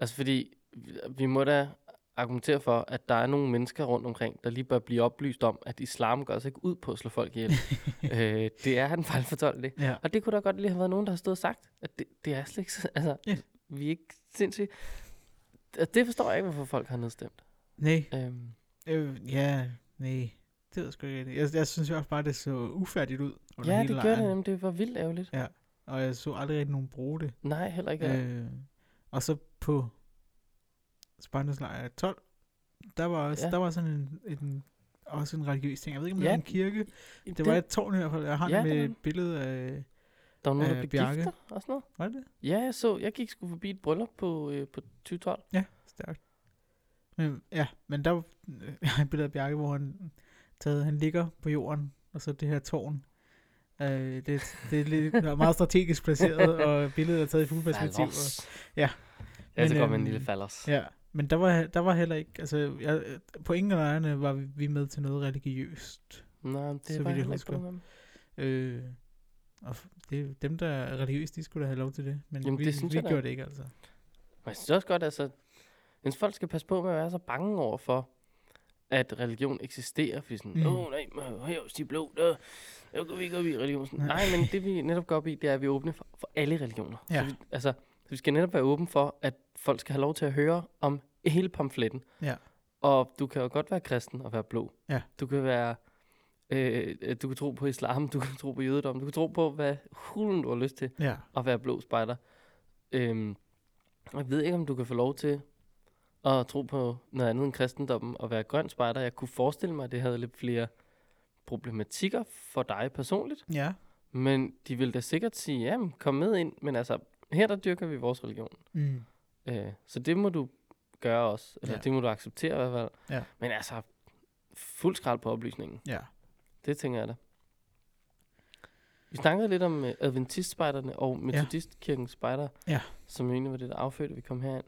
Altså fordi, vi- må da argumentere for, at der er nogle mennesker rundt omkring, der lige bør blive oplyst om, at islam gør sig ikke ud på at slå folk ihjel. øh, det er en fejlfortolkning. ja. Og det kunne da godt lige have været nogen, der har stået og sagt, at det, det er slet ikke, så- altså, Ja. vi er ikke sindssygt. Og Det forstår jeg ikke, hvorfor folk har nedstemt. Nej. Øhm, Øh, ja, nej. Det ved jeg sgu ikke. Jeg, jeg synes jo også bare, det så ufærdigt ud. under ja, hele det gør det, nemlig. det var vildt ærgerligt. Og jeg så aldrig rigtig nogen bruge det. Nej, heller ikke. Ja. Øh, og så på Spartans lejr 12, der var, også, Ja. der var sådan en, en, også en religiøs ting. Jeg ved ikke, om det Ja, var en kirke. Det, var et tårn i hvert fald. Jeg har Ja, ja, det med et det. billede af... der var nogen, der øh, blev Bjarke. gifter og sådan noget. Var det det? Ja, jeg så. Jeg gik sgu forbi et bryllup på, øh, på 2012. Ja, stærkt. Men, ja, men der var jeg har et billede af Bjarke, hvor han, taget, han ligger på jorden, og så det her tårn. Øh, det, det er lidt, er meget strategisk placeret, og billedet er taget i fugleperspektiv. Og, Fallos. ja. Ja, så Men, går man en øhm, lille fallos. ja, men der var, der var heller ikke, altså jeg, på ingen af lejrene var vi, med til noget religiøst. Nej, det så var jeg heller ikke. Øh, og det, dem, der er religiøse, de skulle da have lov til det. Men Jamen, vi, det synes vi jeg gjorde det ikke, altså. Men jeg synes også godt, altså, synes folk skal passe på med at være så bange over for, at religion eksisterer, fordi sådan, Mm. åh mm. nej, men her de blå, der, der går vi ikke op i religion. Sådan, Nej. nej, men det vi netop går op i, det er, at vi er åbne for, for alle religioner. Ja. Så vi, altså, så vi skal netop være åbne for, at folk skal have lov til at høre om hele pamfletten. Ja. Og du kan jo godt være kristen og være blå. Ja. Du kan være... Øh, øh, du kan tro på islam, du kan tro på jødedom, du kan tro på, hvad hulen du har lyst til Ja. at være blå spejder. Øhm, jeg ved ikke, om du kan få lov til at tro på noget andet end kristendommen og være grøn spejder. Jeg kunne forestille mig, at det havde lidt flere problematikker for dig personligt. Ja. Men de vil da sikkert sige, ja, kom med ind. Men altså, her der dyrker vi vores religion. Mm. Øh, så det må du gøre også. Eller Ja. ja. det må du acceptere i hvert fald. Ja. Men altså, fuld skrald på oplysningen. Ja. Det tænker jeg da. Vi snakkede lidt om uh, adventistspejderne og metodistkirkens spejder, Ja. som jo egentlig var det, der affødte, at vi kom herind.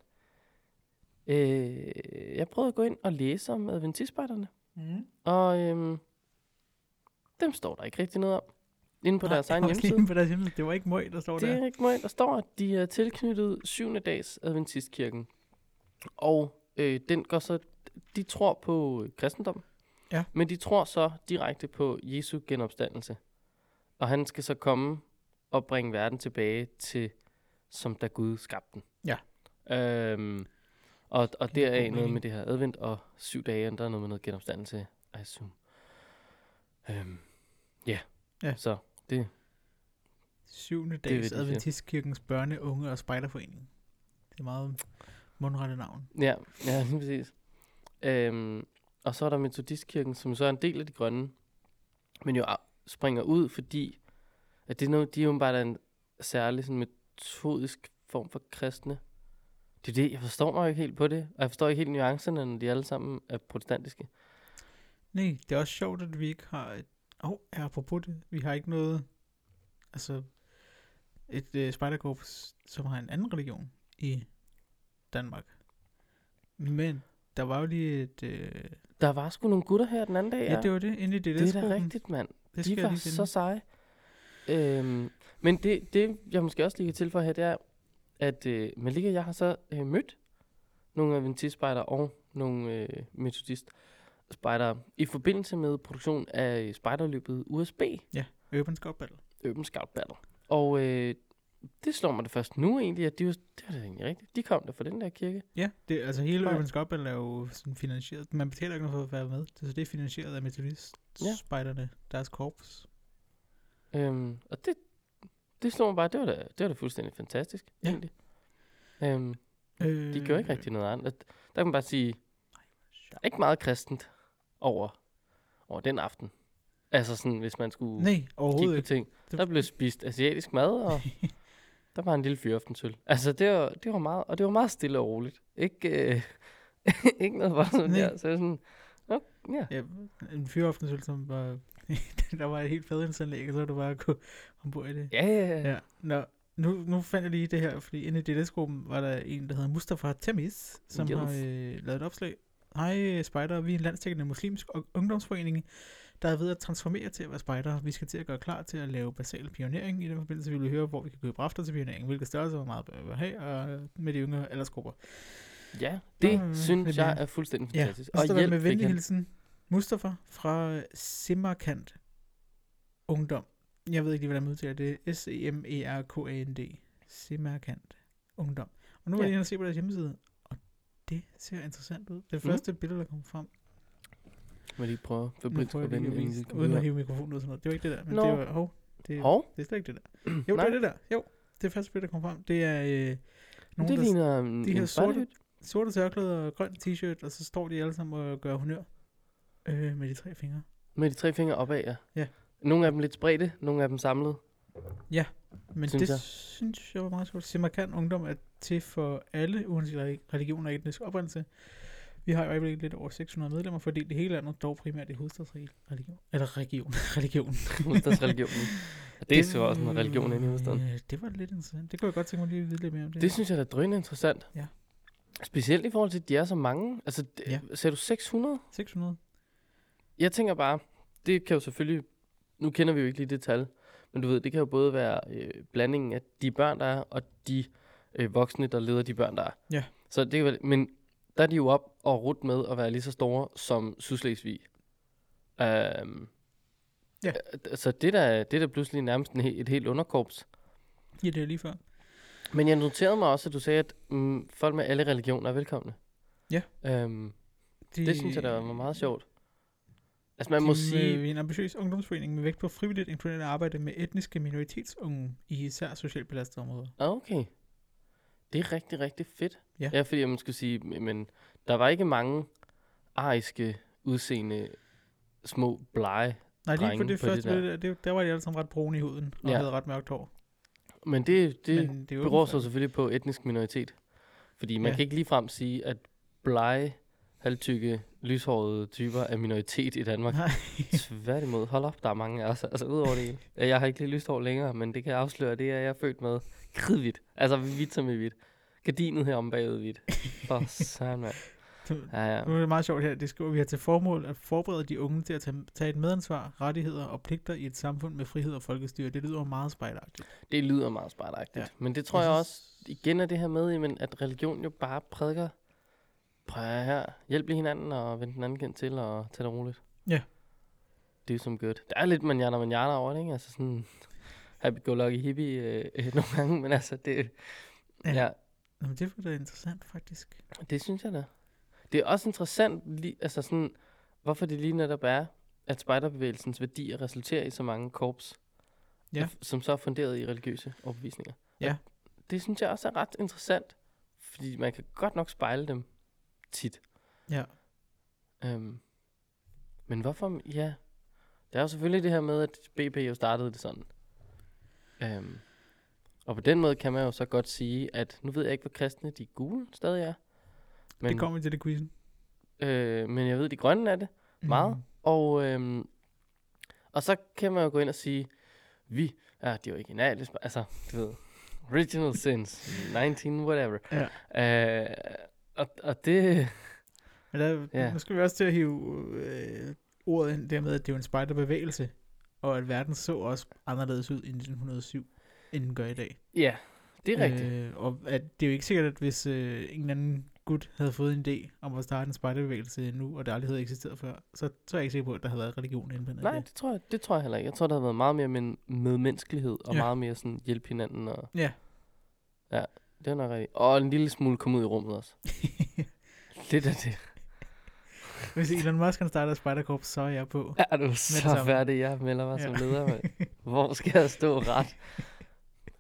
Øh, jeg prøvede at gå ind og læse om adventistspejderne, Mm. og øhm, dem står der ikke rigtig noget om. Inde på Nej, deres egen hjemmeside. inde på deres hjemmeside. Det var ikke møg, der står Det der. er ikke meget. Der står, at de er tilknyttet 7. dags adventistkirken. Og øh, den går så, de tror på kristendom. Ja. Men de tror så direkte på Jesu genopstandelse. Og han skal så komme og bringe verden tilbage til, som da Gud skabte den. Ja. Øhm, og, og der er noget med det her advent og syv dage, og der er noget med noget genopstandelse, I assume. Øhm, yeah. Ja. Så det, Syvende dags de sige. Adventistkirkens børne, unge og spejderforening. Det er meget mundrette navn. Ja, ja, lige præcis. Øhm, og så er der Metodistkirken, som så er en del af de grønne, men jo springer ud, fordi at det er noget, de er jo bare en særlig sådan metodisk form for kristne. Det er det, jeg forstår mig ikke helt på det, og jeg forstår ikke helt nuancerne, når de alle sammen er protestantiske. Nej, det er også sjovt, at vi ikke har et... Åh, oh, apropos det. Vi har ikke noget... Altså, et uh, spejderkorps, som har en anden religion i Danmark. Men der var jo lige et... Uh, Der var sgu nogle gutter her den anden dag, ja. det var det, inde i det det er da rigtigt, mand. Det de var så seje. Øhm, men det, det, jeg måske også lige kan tilføje her, det er, at øh, Malika og jeg har så øh, mødt nogle adventistspejder og nogle øh, metodist spejdere i forbindelse med produktion af spejderløbet USB, Urban Scout Battle. Urban Scout Battle. Og øh, det slår mig det først nu egentlig, at de, var- det var da egentlig rigtigt. De kom der fra den der kirke. Ja, det, altså hele. Urban Scout Battle er jo sådan finansieret. Man betaler ikke noget for at være med. Så det er finansieret af metodist-spejderne, deres korps. Øhm, og det, det slår mig bare, det var da, det var da fuldstændig fantastisk, Ja. egentlig. Øhm, Øh, De gør ikke rigtig noget andet. Der kan man bare sige, der er ikke meget kristent over, over den aften. Altså sådan, hvis man skulle Nej, kigge på ting. Der blev spist asiatisk mad, og der var en lille fyraftensøl. Altså, det var, det var meget, og det var meget stille og roligt. Ikke, øh, ikke noget voldsomt Nej. der. Så sådan, oh, ja. Ja, en fyraftensøl, som var... der var et helt fadindsanlæg, og så var det bare at gå ombord i det. Ja, ja, ja. Ja, nå, nu, nu fandt jeg lige det her, fordi inde i DLS-gruppen var der en, der hedder Mustafa Temis, som Yes. har øh, lavet et opslag. Hej Spejder, vi er en landstækkende muslimsk og- ungdomsforening, der er ved at transformere til at være spejder. Vi skal til at gøre klar til at lave basal pionering. I den forbindelse vil vi høre, hvor vi kan købe rafter til pionering, hvilke størrelser, hvor meget bør vi have, og øh, med de yngre aldersgrupper. ja det Nå, synes det jeg er fuldstændig Ja, fantastisk. og så der med venlig hilsen Mustafa fra Simmerkant Ungdom. Jeg ved ikke lige, hvordan man udtaler det. E S-E-M-E-R-K-A-N-D. Simmerkant Ungdom. Og nu er Ja. jeg inde og se på deres hjemmeside, og det ser interessant ud. Det Mm. første billede, der kom frem. Må lige prøve at jeg lige vende at en vise, lille uden at hive mikrofonen ud og sådan noget. Det var ikke det der. Men Nå. det var, hov, det, Hov, det er slet ikke det der. Jo, det er det der. Jo, det første billede, der kom frem. Det er øh, nogen, det der ligner en, de her sorte- sorte tørklæder og grøn t-shirt, og så står de alle sammen og gør honør øh, med de tre fingre. Med de tre fingre opad, ja. Ja. Nogle af dem lidt spredte, nogle af dem samlet. Men Synes synes det jeg. synes jeg var meget sjovt. Simakan Ungdom er til for alle, uanset relig- religion og etnisk oprindelse. Vi har i øjeblikket lidt over 600 medlemmer, fordelt i hele landet, dog primært i hovedstadsregion. Eller region. religion. Hovedstadsreligionen. Og det er så også en religion inde i hovedstaden. Ja, det var lidt interessant. Det kunne jeg godt tænke mig lige at vide lidt mere om det. Det synes jeg er drønende interessant. Ja. Specielt i forhold til, at de er så mange. Altså, Ja. ja. sagde du 600? 600. Jeg tænker bare, det kan jo selvfølgelig, nu kender vi jo ikke lige det tal, men du ved, det kan jo både være øh, blandingen af de børn, der er, og de øh, voksne, der leder de børn, der er. Ja. Så det kan vel, men der er de jo op og rut med at være lige så store som Sydslesvig. Um, Ja. Så det der, det er da pludselig nærmest en, et helt underkorps. Ja, det er lige før. Men jeg noterede mig også, at du sagde, at mm, folk med alle religioner er velkomne. Ja. Øhm, De, det synes jeg, der var meget sjovt. Altså man de må er sige, en ambitiøs ungdomsforening med vægt på frivilligt inkluderende arbejde med etniske minoritetsunge i især socialt belastede områder. Ah, okay, det er rigtig, rigtig fedt. Ja. ja fordi man skulle sige, men der var ikke mange ariske udseende små blege Nej, lige på det på det første, der. det, det, der var de alle sammen ret brune i huden, og Ja. havde ret mørkt hår. Men det, det Men det er beror for- selvfølgelig på etnisk minoritet. Fordi man Ja. kan ikke ligefrem sige, at blege, halvtykke, lyshårede typer er minoritet i Danmark. Nej. Tværtimod, hold op, der er mange af os, altså ud over det hele. Jeg har ikke lige lyst hår længere, men det kan jeg afsløre, det er jeg er født med. Kridhvidt, altså hvidt som i hvidt. Gardinet her om bagud hvidt. For søren, mand. Ja, ja. Nu er det meget sjovt her. Det skriver, vi har til formål at forberede de unge til at tage, et medansvar, rettigheder og pligter i et samfund med frihed og folkestyre. Det lyder meget spejlagtigt. Det lyder meget spejlagtigt. Ja. Men det tror jeg, også, igen er det her med, at religion jo bare prædiker, prøv at her, hjælp lige hinanden og vend den anden kendt til og tage det roligt. Ja. Det er som godt. Der er lidt manjana manjana over det, ikke? Altså sådan happy-go-lucky hippie øh, øh, nogle gange, men altså det, Ja. ja. ja, Nå, men det var da interessant, faktisk. det synes jeg da. Det er også interessant, lige, altså sådan, hvorfor det lige netop er, at spejderbevægelsens værdier resulterer i så mange korps, Ja. f- som så er funderet i religiøse overbevisninger. Ja. Og det synes jeg også er ret interessant, fordi man kan godt nok spejle dem tit. Ja. Øhm, men hvorfor, ja, det er jo selvfølgelig det her med, at BP jo startede det sådan. Øhm, og på den måde kan man jo så godt sige, at nu ved jeg ikke, hvor kristne de gule stadig er. Men, det kommer vi til det quizzen. øh, men jeg ved, de grønne er det meget. Mm. Og, øhm, og så kan man jo gå ind og sige, vi er de originale, altså, du ved, original sins, 19 whatever. Ja. Øh, og, og det, Men der, Ja. nu skal vi også til at hive øh, ordet ind der med, at det er jo en spejderbevægelse, og at verden så også anderledes ud i 1907, end den gør i dag. ja, det er rigtigt. Øh, og at det er jo ikke sikkert, at hvis øh, en eller anden gut havde fået en idé om at starte en spejderbevægelse nu, og det aldrig havde eksisteret før, så, så er jeg ikke sikker på, at der havde været religion indblandet. Nej, det. det tror, jeg, det tror jeg heller ikke. Jeg tror, der har været meget mere med, medmenneskelighed, og ja. meget mere sådan hjælpe hinanden. Og, Ja. ja, det er nok rigtigt. Og en lille smule komme ud i rummet også. Lidt af det. Hvis Elon Musk kan starte et spejderkorps, så er jeg på. Er du så færdig, jeg melder mig Ja. som leder, mand. Hvor skal jeg stå ret?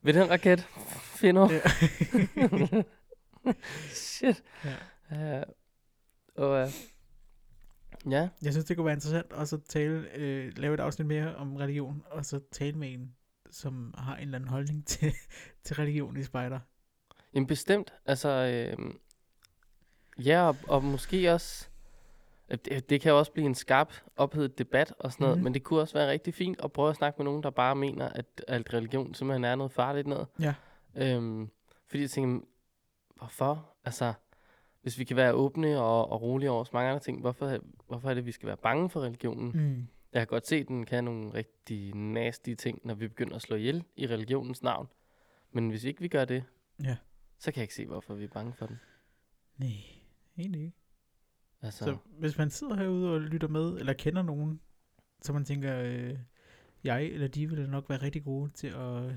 Ved den raket? Finder. Ja. Shit. Ja. Ja. Og, uh, ja, Jeg synes, det kunne være interessant at tale, øh, lave et afsnit mere om religion, og så tale med en, som har en eller anden holdning til, til religion i spejder. Jamen bestemt. Altså, øh, ja, og, og måske også, det, det kan jo også blive en skarp, ophedet debat og sådan noget, Mhm. men det kunne også være rigtig fint at prøve at snakke med nogen, der bare mener, at alt religion simpelthen er noget farligt noget. Ja. Øhm, fordi jeg tænker, hvorfor? Altså, hvis vi kan være åbne og, og rolige over så mange andre ting, hvorfor, hvorfor er det, at vi skal være bange for religionen? Mm. Jeg kan godt se, at den kan nogle rigtig nasty ting, når vi begynder at slå ihjel i religionens navn. Men hvis ikke vi gør det, Ja. Så kan jeg ikke se, hvorfor vi er bange for den. Nej, egentlig ikke. Altså, Så. hvis man sidder herude og lytter med, eller kender nogen, så man tænker, øh, jeg eller de ville nok være rigtig gode til at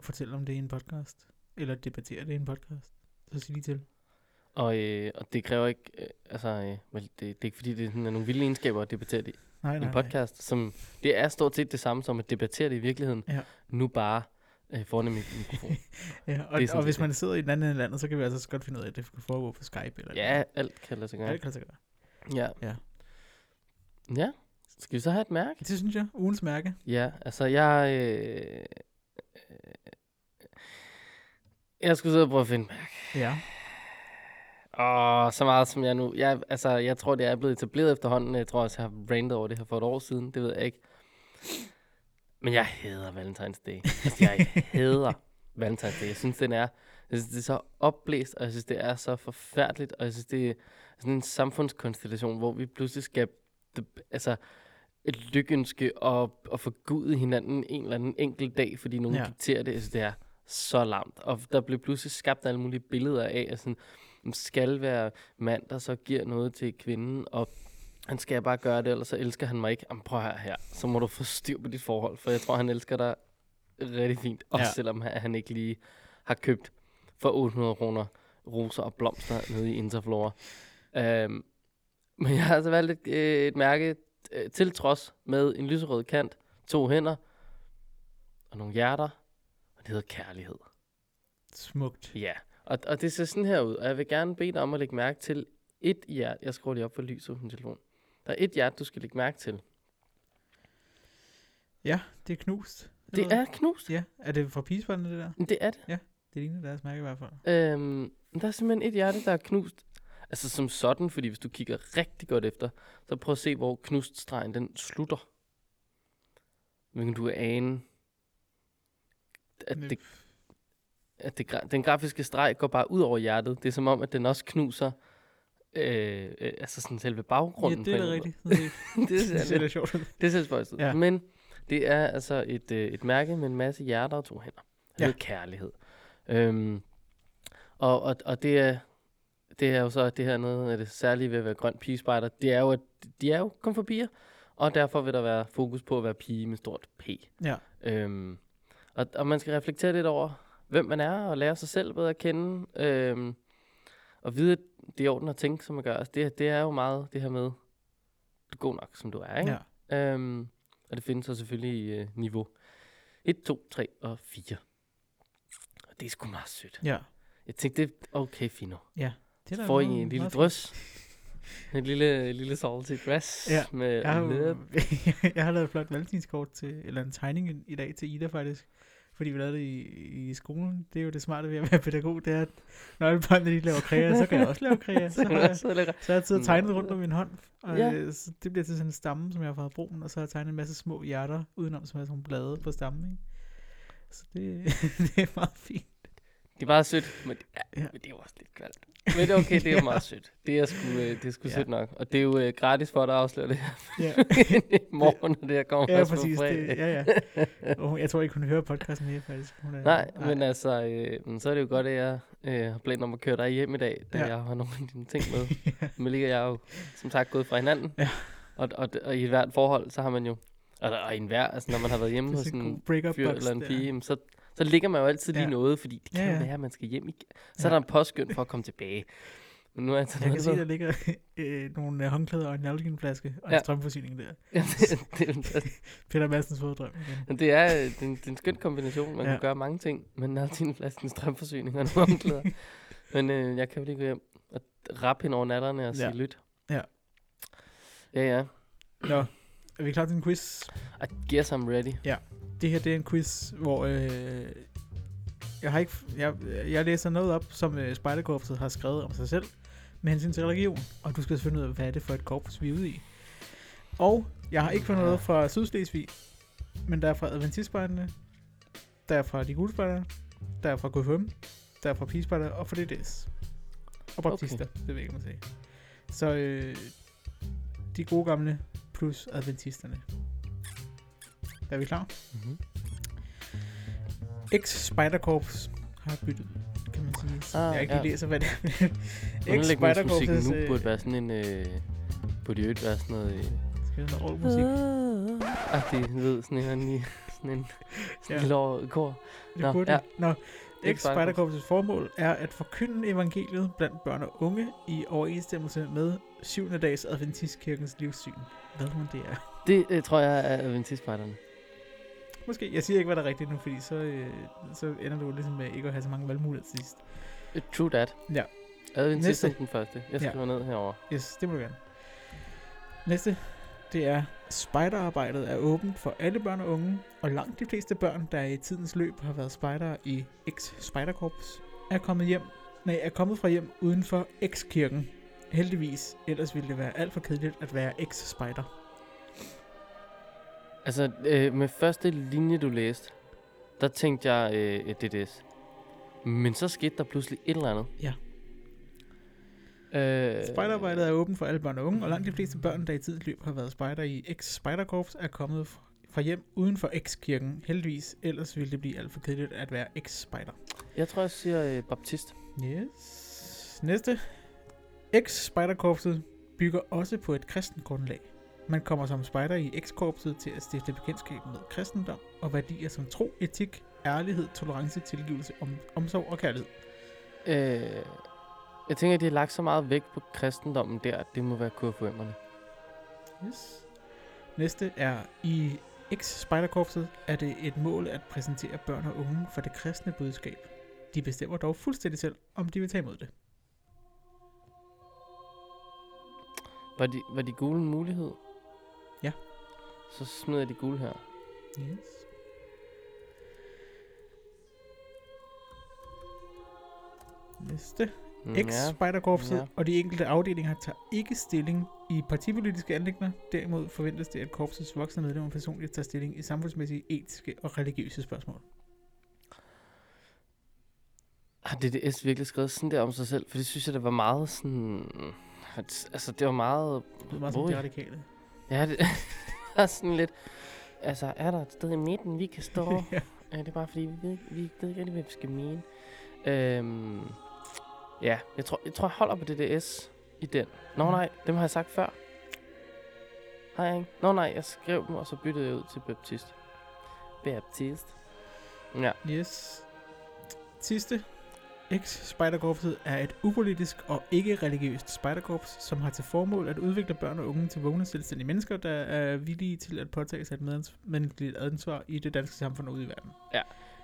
fortælle om det i en podcast, eller debattere det i en podcast, så sig lige til. og, øh, og det kræver ikke, øh, altså, øh, det, det er ikke fordi, det er sådan, nogle vilde egenskaber at debattere det i Nej, en podcast, som det er stort set det samme som at debattere det i virkeligheden, Ja. nu bare øh, foran en mik- mikrofon. Ja, og, Det og hvis man sidder i et andet land, så kan vi altså godt finde ud af, at det kan foregå på Skype. Eller ja, alt kan lade sig gøre. det kan lade sig gøre. Ja. Ja. Ja. Skal vi så have et mærke? Det synes jeg, ugens mærke. Ja, altså jeg... Øh, øh, jeg skulle sidde og prøve at finde et mærke. Ja. Åh, så meget som jeg nu... Jeg, altså, jeg tror, det er blevet etableret efterhånden. Jeg tror også, jeg har randet over det her for et år siden. Det ved jeg ikke. Men jeg hader Valentine's Day. Altså, jeg hader Valentine's Day. Jeg synes, den er... Jeg synes, det er så opblæst, og jeg synes, det er så forfærdeligt, og jeg synes, det er sådan en samfundskonstellation, hvor vi pludselig skal... Altså, et lykønske og, og forgude hinanden en eller anden enkelt dag, fordi nogen Ja. dikterer det. Jeg synes, det er så lamt. Og der blev pludselig skabt alle mulige billeder af, at sådan, skal være mand, der så giver noget til kvinden, og han skal bare gøre det, ellers så elsker han mig ikke. Jamen prøv her, her, så må du få styr på dit forhold, for jeg tror, han elsker dig rigtig fint, også Ja. selvom han ikke lige har købt for 800 kroner roser og blomster nede i Interflora. Øhm, men jeg har altså valgt et, øh, et mærke øh, til trods med en lyserød kant, to hænder og nogle hjerter, og det hedder kærlighed. Smukt. Ja, og, og det ser sådan her ud, og jeg vil gerne bede dig om at lægge mærke til et hjerte. Jeg skruer lige op for lyset på min telefon. Der er et hjerte, du skal lægge mærke til. Ja, det er knust. Det er knust. Ja, er det fra pigesbåndene, det der? Det er det. Det ligner deres mærke i hvert fald. Øhm, der er simpelthen et hjerte, der er knust. Altså som sådan, fordi hvis du kigger rigtig godt efter, så prøv at se, hvor knuststregen den slutter. Men du ane, at, det, at det, den grafiske streg går bare ud over hjertet. Det er som om, at den også knuser øh, øh, altså sådan selve Ja, baggrunden. det er da rigtigt. det, lidt, lidt sjovt det ser spøjst ud. Ja. Men det er altså et, øh, et mærke med en masse hjerter og to hænder. Det Ja. kærlighed. Øhm, og, og, og det er det er jo så det her noget af det særlige ved at være grøn pigespejder. Det er jo, at de er jo piger, og derfor vil der være fokus på at være pige med stort P. Ja. Øhm, og, og man skal reflektere lidt over, hvem man er, og lære sig selv bedre at kende. Øhm, og vide, at det er orden at tænke, som man gør. Altså, det, det er jo meget det her med, du er god nok, som du er, ikke? Ja. Øhm, og det findes så selvfølgelig i øh, niveau 1, 2, 3 og 4. Og det er sgu meget sødt. ja. Jeg tænkte, det er okay, Fino. Det er Får I en lille drøs? En lille, lille salty dress Ja, med Jeg har, jeg har lavet et flot valentinskort til, eller en tegning i dag til Ida faktisk. Fordi vi lavede det i, i skolen. Det er jo det smarte ved at være pædagog, det er, at børnene de laver kræer, så kan jeg også lave kræer. Så har jeg, så har jeg og tegnet rundt om min hånd. Og Ja. ja. så det bliver til sådan en stamme, som jeg har fået brugen, og så har jeg tegnet en masse små hjerter udenom, som er sådan blade på stammen. Ikke? Så det, det er meget fint. Det er meget sødt, men, ja, Ja. men det er jo også lidt kvalt. Men det er okay, det er jo Ja. meget sødt. Det er sgu, øh, det er sgu Ja. sødt nok. Og det er jo øh, gratis for dig at afsløre det her Ja, i morgen, når det her kommer ja først på præcis. fredag. Det, ja, ja. Hun- jeg tror ikke, hun hører podcasten mere, faktisk. Hun er, Nej, men altså, øh, men så er det jo godt, at jeg øh, har planer om at køre dig hjem i dag, da Ja. jeg har nogle af dine ting med. Men lige er jeg jo, som sagt, gået fra hinanden. Ja. Og, og, og, i et hvert forhold, så har man jo, og, og i en hver, altså når man har været hjemme det hos en en fyr eller en pige, så, så ligger man jo altid lige Ja. noget, fordi det kan Ja, ja. være, at man skal hjem igen. Så Ja. er der en påskynd for at komme tilbage. Men nu er jeg Jeg kan se, der ligger øh, nogle øh, håndklæder og en nalginflaske og en Ja. strømforsyning der. ja, det, det, Peter Madsens føddrøm igen. det, det, er, øh, det, er en, det er en skøn kombination. Man Ja. kan gøre mange ting, men har din flaske strømforsyning og nogle omklæder. men øh, jeg kan jo lige gå hjem og rappe hende over natterne og sige Ja. lyt. Ja. Ja, ja. Nå, er vi klar til en quiz? I guess I'm ready. Det her det er en quiz, hvor øh, jeg har ikke jeg, jeg læser noget op, som øh, Spejderkorpset har skrevet om sig selv med hensyn til religion, og du skal finde ud af, hvad er det for et korps, vi er ude i. Og jeg har ikke fundet noget fra Sydslesvig, men der er fra Adventistspejderne, der er fra de guldspejdere, der er fra KFM, der er fra Pigespejder og fra DDS. Og baptister, okay. det ved jeg ikke, man sige. Så øh, de gode gamle plus adventisterne. Er vi klar? Mm-hmm. Ex-Spiderkorps har byttet, kan man sige. Ah, jeg ikke ja. lige læser, hvad det er. Underlægningsmusikken nu øh, burde være sådan en... Øh, burde jo ikke være sådan noget... Øh, Skal der noget musik? Agtig, du ved, sådan en, en, sådan en Ja. lille kor. Det Nå, burde ja. det. Nå, Ex-Spiderkorps. Ex-Spiderkorpsets formål er at forkynde evangeliet blandt børn og unge i overensstemmelse med 7. dags Adventistkirkens livssyn. Hvad man det er. Det øh, tror jeg er adventistspejderne. Måske. Jeg siger ikke, hvad der er rigtigt nu, fordi så, øh, så ender du ligesom med ikke at have så mange valgmuligheder til sidst. Uh, True that. Ja. Adventist Næste. er den første. Jeg Ja. skriver ned herover. Yes, det må du gerne. Næste, det er, spejderarbejdet er åbent for alle børn og unge, og langt de fleste børn, der i tidens løb har været spejdere i X-Spejderkorps, er kommet hjem, nej, er kommet fra hjem uden for X-kirken. Heldigvis, ellers ville det være alt for kedeligt at være X-Spejder. Altså, øh, med første linje, du læste, der tænkte jeg øh, DDS. Men så skete der pludselig et eller andet. Ja. Øh, Spejderarbejdet er åbent for alle børn og unge, og langt de fleste børn, der i tidens løb har været spejder i X-Spejderkorps, er kommet fra hjem uden for X-kirken. Heldigvis, ellers ville det blive alt for kedeligt at være X-Spejder. Jeg tror, jeg siger øh, baptist. Yes. Næste. X-Spejderkorpset bygger også på et kristent grundlag. Man kommer som spejder i X-korpset til at stifte bekendtskab med kristendom og værdier som tro, etik, ærlighed, tolerance, tilgivelse, om, omsorg og kærlighed. Øh, Jeg tænker, at de har lagt så meget vægt på kristendommen der, at det må være KFUM'erne. Yes. Næste er i X-Spejderkorpset er det et mål at præsentere børn og unge for det kristne budskab. De bestemmer dog fuldstændig selv, om de vil tage imod det. Var de, var de gule en mulighed? Så smider jeg de gule her. Yes. Næste. Mm, X-Spejderkorpset Ja. og de enkelte afdelinger tager ikke stilling i partipolitiske anlægner. Derimod forventes det, at korpsets voksne medlemmer personligt tager stilling i samfundsmæssige, etiske og religiøse spørgsmål. Har DDS virkelig skrevet sådan der om sig selv? For det synes jeg, det var meget sådan... Altså, det var meget... Det er meget Ui. de radikale. Ja, det er sådan lidt... Altså, er der et sted i midten, vi kan stå? ja. Ja, det er bare fordi, vi ved, vi ved ikke rigtig, hvad vi skal mene. Øhm, ja, jeg tror, jeg tror, jeg holder på DDS i den. Nå Mhm. nej, dem har jeg sagt før. Har jeg ikke? Nå nej, jeg skrev dem, og så byttede jeg ud til Baptist. Baptist. Ja, Yes. Sidste. X-Spejderkorpset er et upolitisk og ikke-religiøst spejderkorps, som har til formål at udvikle børn og unge til vågne selvstændige mennesker, der er villige til at påtage sig et medans- menneskeligt ansvar i det danske samfund og ude i verden.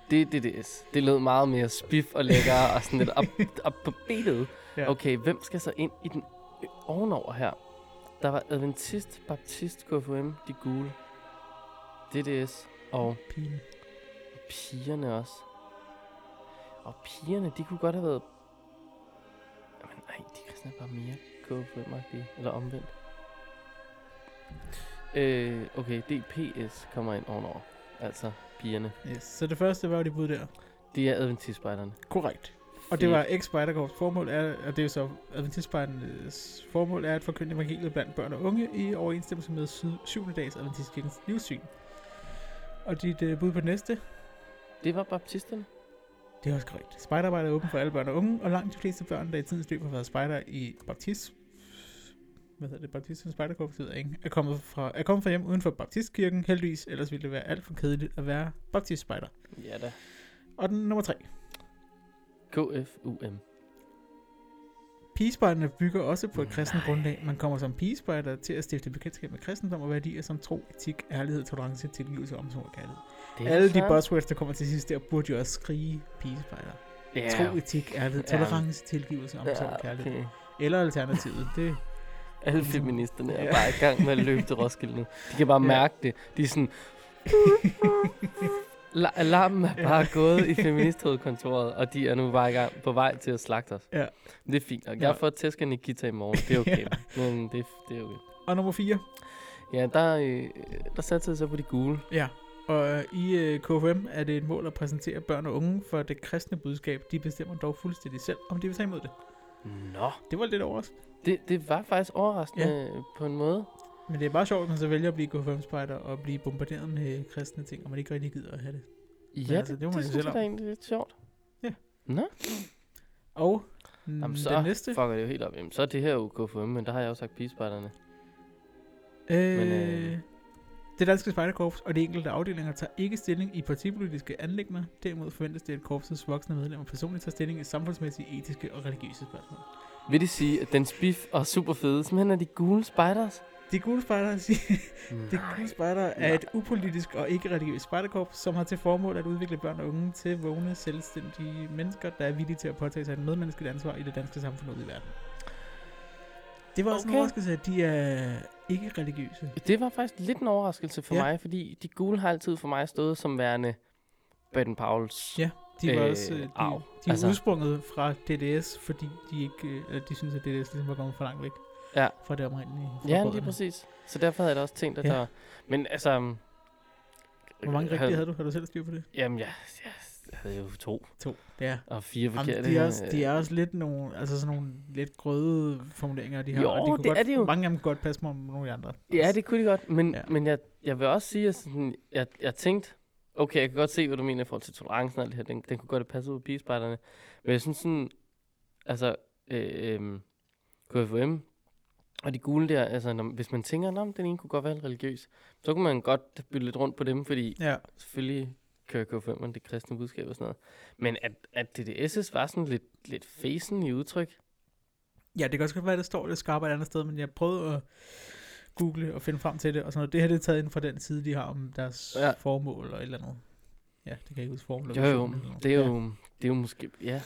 det er DDS. Det lød meget mere spiff og lækker og sådan lidt op, op på benet. Ja. Okay, hvem skal så ind i den ovenover her? Der var Adventist, Baptist, KFUM, de gule. DDS og Pine. pigerne også. Og pigerne, de kunne godt have været... Jamen nej, de kristne er bare mere KFUM-agtige. Eller omvendt. Øh, okay, DPS kommer ind ovenover. Altså pigerne. Yes. Så det første var jo de bud der. De er adventistspejderne. Korrekt. Og det var X-Spejderkorps formål er, og det er jo så Adventistspejdernes formål er at forkynde evangeliet blandt børn og unge i overensstemmelse med sy- 7. dags Adventistkirkens livssyn. Og dit uh, bud på det næste, Det var baptisterne. Det er også korrekt. Spejderarbejde er åben for alle børn og unge, og langt de fleste børn, der i tidens løb har været spejder i baptist, hvad hedder det, baptistens spejderkorps, ved ikke, er kommet, fra, er kommet fra hjem uden for baptistkirken, heldigvis, ellers ville det være alt for kedeligt at være baptistspejder. Ja da. Og den nummer tre. KFUM. Pigespejderne bygger også på et kristent Nej. grundlag. Man kommer som pigespejder til at stifte bekendtskab med kristendom og værdier som tro, etik, ærlighed, tolerance, tilgivelse, omsorg og kærlighed. Alle de buzzwords, der kommer til sidst, der burde jo også skrige pigespejder. Ja. Tro, etik, ærlighed, tolerance, tilgivelse, omsorg og kærlighed. okay. Eller alternativet, det Alle feministerne er bare i gang med at løbe til Roskilde nu. De kan bare mærke det. De er sådan... La- alarmen er Ja. bare gået i feministhovedkontoret, og de er nu bare i gang på vej til at slagte os. Ja. Det er fint nok. Jeg Ja. har fået tæsk af Nikita i morgen. Det er okay. Men det, det er okay. Og nummer 4. Ja, der, øh, der satte jeg så på de gule. Ja. Og øh, i uh, KFM er det et mål at præsentere børn og unge for det kristne budskab. De bestemmer dog fuldstændig selv, om de vil tage imod det. Nå. Det var lidt overraskende. Det, det var faktisk overraskende ja. på en måde. Men det er bare sjovt, at man så vælger at blive KFM-spejder og blive bombarderet med kristne ting, og man ikke rigtig gider at have det. Ja, altså, det, det må det, det synes jeg da egentlig lidt sjovt. Ja. Nå, Og Jamen, så den næste. fucker det jo helt op. Jamen, så er det her jo KFM, men der har jeg jo sagt pigespejderne. Øh, Men, øh, Det danske spejderkorps og de enkelte afdelinger tager ikke stilling i partipolitiske anlægner. Derimod forventes det, at korpsets voksne medlemmer personligt tager stilling i samfundsmæssige, etiske og religiøse spørgsmål. Vil det sige, at den spiff og super fede, simpelthen er de gule spiders? De gule spejdere siger, de gule spejdere er et upolitisk og ikke religiøst spejderkorps, som har til formål at udvikle børn og unge til vågne, selvstændige mennesker, der er villige til at påtage sig et medmenneskeligt ansvar i det danske samfund og i verden. Det var også en Okay. overraskelse, at de er ikke religiøse. Det var faktisk lidt en overraskelse for Ja. mig, fordi de gule har altid for mig stået som værende Baden Pauls. Ja, De var Øh, også, øh, de, arv. de er Altså- altså, udsprunget fra DDS, fordi de ikke, øh, eller de synes, at DDS ligesom var kommet for langt væk Ja. fra det oprindelige. Ja, lige præcis. Så derfor havde jeg da også tænkt, at Ja. der... Men altså... Hvor mange rigtige havde du? Har du selv styr på det? Jamen, ja, jeg havde jo to To. Ja. og fire forkerte. Jamen, de, er også, de øh, er også lidt nogle, altså sådan nogle lidt grøde formuleringer, de har. Jo, og de kunne det godt, er de jo. Mange af dem kunne godt passe mig om nogle andre. Ja, det kunne de godt, men, Ja. ja. men jeg, jeg vil også sige, at sådan, jeg, jeg tænkte, okay, jeg kan godt se, hvad du mener i forhold til tolerancen og alt det her, den, den kunne godt have passet ud af pigespejderne, men jeg synes sådan, altså, øh, øh, KFUM og de gule der, altså, når, hvis man tænker, at den ene kunne godt være religiøs, så kunne man godt bytte lidt rundt på dem, fordi Ja, selvfølgelig kører KFUM'erne det kristne budskab og sådan noget, men at, at DDS's var sådan lidt, lidt facen i udtryk, Ja, det kan også godt være, at det står lidt skarpt et andet sted, men jeg prøvede at google og finde frem til det, og sådan noget. Det her det er taget ind fra den side, de har om deres Ja. ja. formål og et eller andet. Ja, det kan jeg ikke huske formål. Jo, jo, det er Ja. jo, det er jo måske, ja.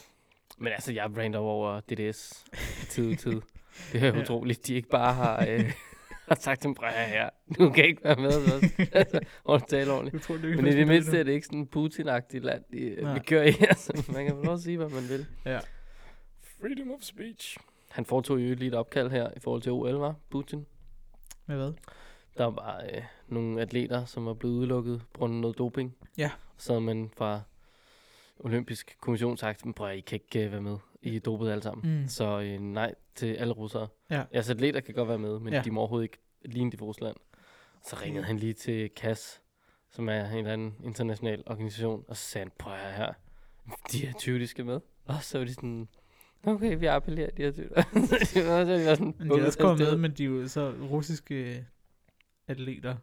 Men altså, jeg brander over DDS tid tid. Det er Ja. utroligt, de ikke bare har, øh, har sagt til høre her, du kan ikke være med os. altså, hvor du taler ordentligt. Tror, det er Men i det mindste er det ikke sådan en Putin-agtigt land, de, øh, vi kører i. Altså, man kan vel også sige, hvad man vil. Ja. Freedom of speech. Han foretog jo lige et opkald her i forhold til OL, var Putin. Med hvad? Der var øh, nogle atleter, som var blevet udelukket på grund af noget doping. Ja. Så man fra olympisk kommission sagt, "Men prøv at I kan ikke øh, være med. I er dopet alle sammen. Mm. Så øh, nej til alle russere. Ja. Altså atleter kan godt være med, men Ja. de må overhovedet ikke ligne de fra Rusland. Så ringede han lige til CAS, som er en eller anden international organisation, og så sagde han, prøv at her, de her 20, de skal med. Og så var de sådan, okay, vi appellerer de her 20. så de var sådan, Men de er også kommet med, men de er jo så russiske atleter.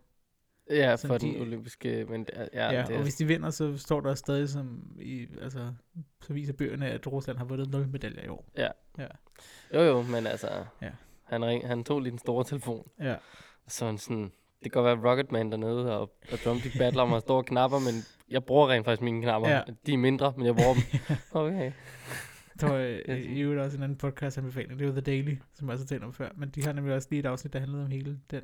Ja, så for de- den olympiske, men ja, Ja, ja og det er, hvis de vinder, så står der stadig som i, altså, så viser bøgerne, at Rusland har vundet 0 medaljer i år. jo jo, men altså, Ja. han, ring, han tog lige den store telefon, Ja. og så han sådan, det kan godt være Rocketman dernede, og, og Drumstick battler at store knapper, men jeg bruger rent faktisk mine knapper. Ja. De er mindre, men jeg bruger dem. Okay. Der var øh, Ja, i øvrigt også en anden podcast anbefaling, det var The Daily, som jeg også har talt om før, men de har nemlig også lige et afsnit, der handlede om hele den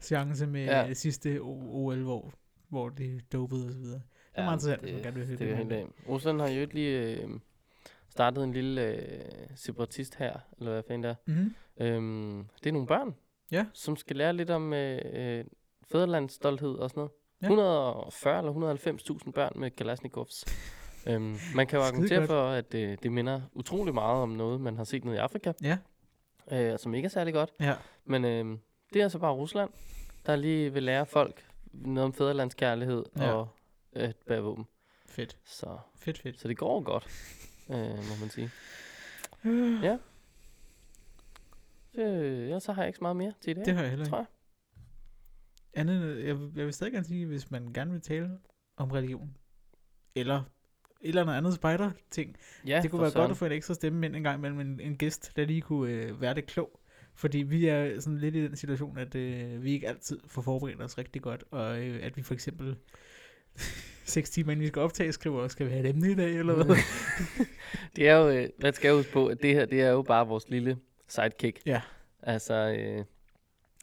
seance med Ja. ja. sidste OL, hvor, hvor de dopede og så videre. Det er meget interessant, hvis man gerne vil høre det. Det er helt. Rusland har jo ikke lige øh, startet en lille øh, separatist her, eller hvad fanden det er. Mm-hmm. Øhm, det er nogle børn, Ja. som skal lære lidt om øh, øh, fædrelandsstolthed og sådan noget. Ja. 140 eller 190.000 børn med Kalashnikovs. øhm, man kan jo argumentere for, at øh, det minder utrolig meget om noget, man har set nede i Afrika, Ja. øh, som ikke er særlig godt. Ja. Men øh, det er altså bare Rusland, der lige vil lære folk noget om fædrelandskærlighed Ja. og at bære våben. Fedt. Så, Fedt, fedt. så det går godt, øh, må man sige. Øh, Ja. Øh, ja, så har jeg ikke så meget mere til i dag, Det har jeg heller ikke. tror jeg. Andet, jeg, jeg vil stadig gerne sige, hvis man gerne vil tale om religion, eller et eller andet andet spider-ting, Ja, det kunne være søren. godt at få en ekstra stemme ind en gang mellem en, en gæst, der lige kunne øh, være det klog. Fordi vi er sådan lidt i den situation, at øh, vi ikke altid får forberedt os rigtig godt, og øh, at vi for eksempel 6 timer inden vi skal optage, skriver, skal vi have et emne i dag, eller hvad? Det er jo, øh, man skal huske på, at det her, det er jo bare vores lille sidekick. Ja. Altså, øh,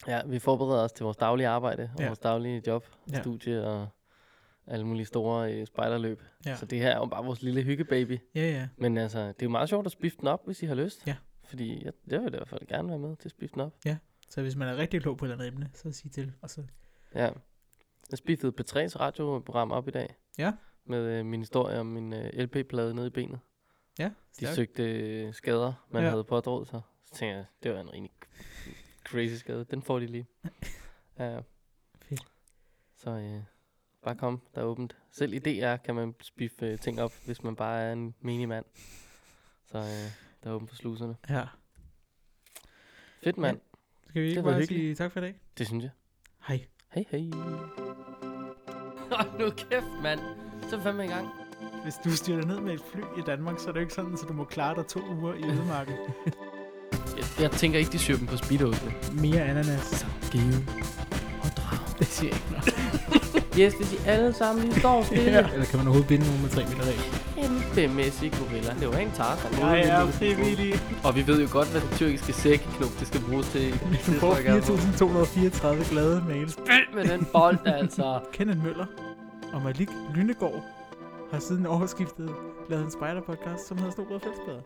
ja, vi forbereder os til vores daglige arbejde, og Ja. vores daglige job, ja. studie og alle mulige store øh, spejderløb. Ja. Så det her er jo bare vores lille hyggebaby. ja, ja. Men altså, det er jo meget sjovt at spifte den op, hvis I har lyst. Ja. Fordi jeg, jeg vil i hvert fald gerne være med til at spifte den op. Så hvis man er rigtig klog på et eller andet emne, så sig til. Og så, Ja. Jeg spiftede P3's radioprogram op i dag. Ja. Med øh, min historie om min øh, LP-plade nede i benet. ja, De stærkt. søgte øh, skader, man Ja. ja. havde pådraget sig. Så tænkte jeg, det var en rigtig crazy skade. Den får de lige. ja, ja. Fedt. Så øh, bare kom, der er åbent. Selv i DR kan man spiffe øh, ting op, hvis man bare er en menig mand. Så øh, der er åbent for sluserne. Ja. Fedt mand. Skal vi ikke Det bare sige tak for i dag? Det synes jeg. Hej. Hej hej. Hold nu kæft, mand. Så er vi fandme i gang. Hvis du styrer ned med et fly i Danmark, så er det jo ikke sådan, at du må klare dig to uger i ødemarken. Jeg, jeg tænker ikke, de syr dem på speedoene. Mere ananas. Så give og drag. Det siger jeg ikke noget. Yes, hvis I alle sammen lige står stille. Ja. Eller kan man overhovedet binde nogen med 3 meter regel? Kæmpemæssig gorilla. Det var ikke en tarzan. Jeg er frivillig. Og vi ved jo godt, hvad det tyrkiske sækkeknop, det skal bruges til. Du får 4.234 glade mails. Spil med den bold, altså. Kenneth Møller og Malik Lynegård har siden årsskiftet lavet en spider-podcast, som hedder Snobrød Fællesbader.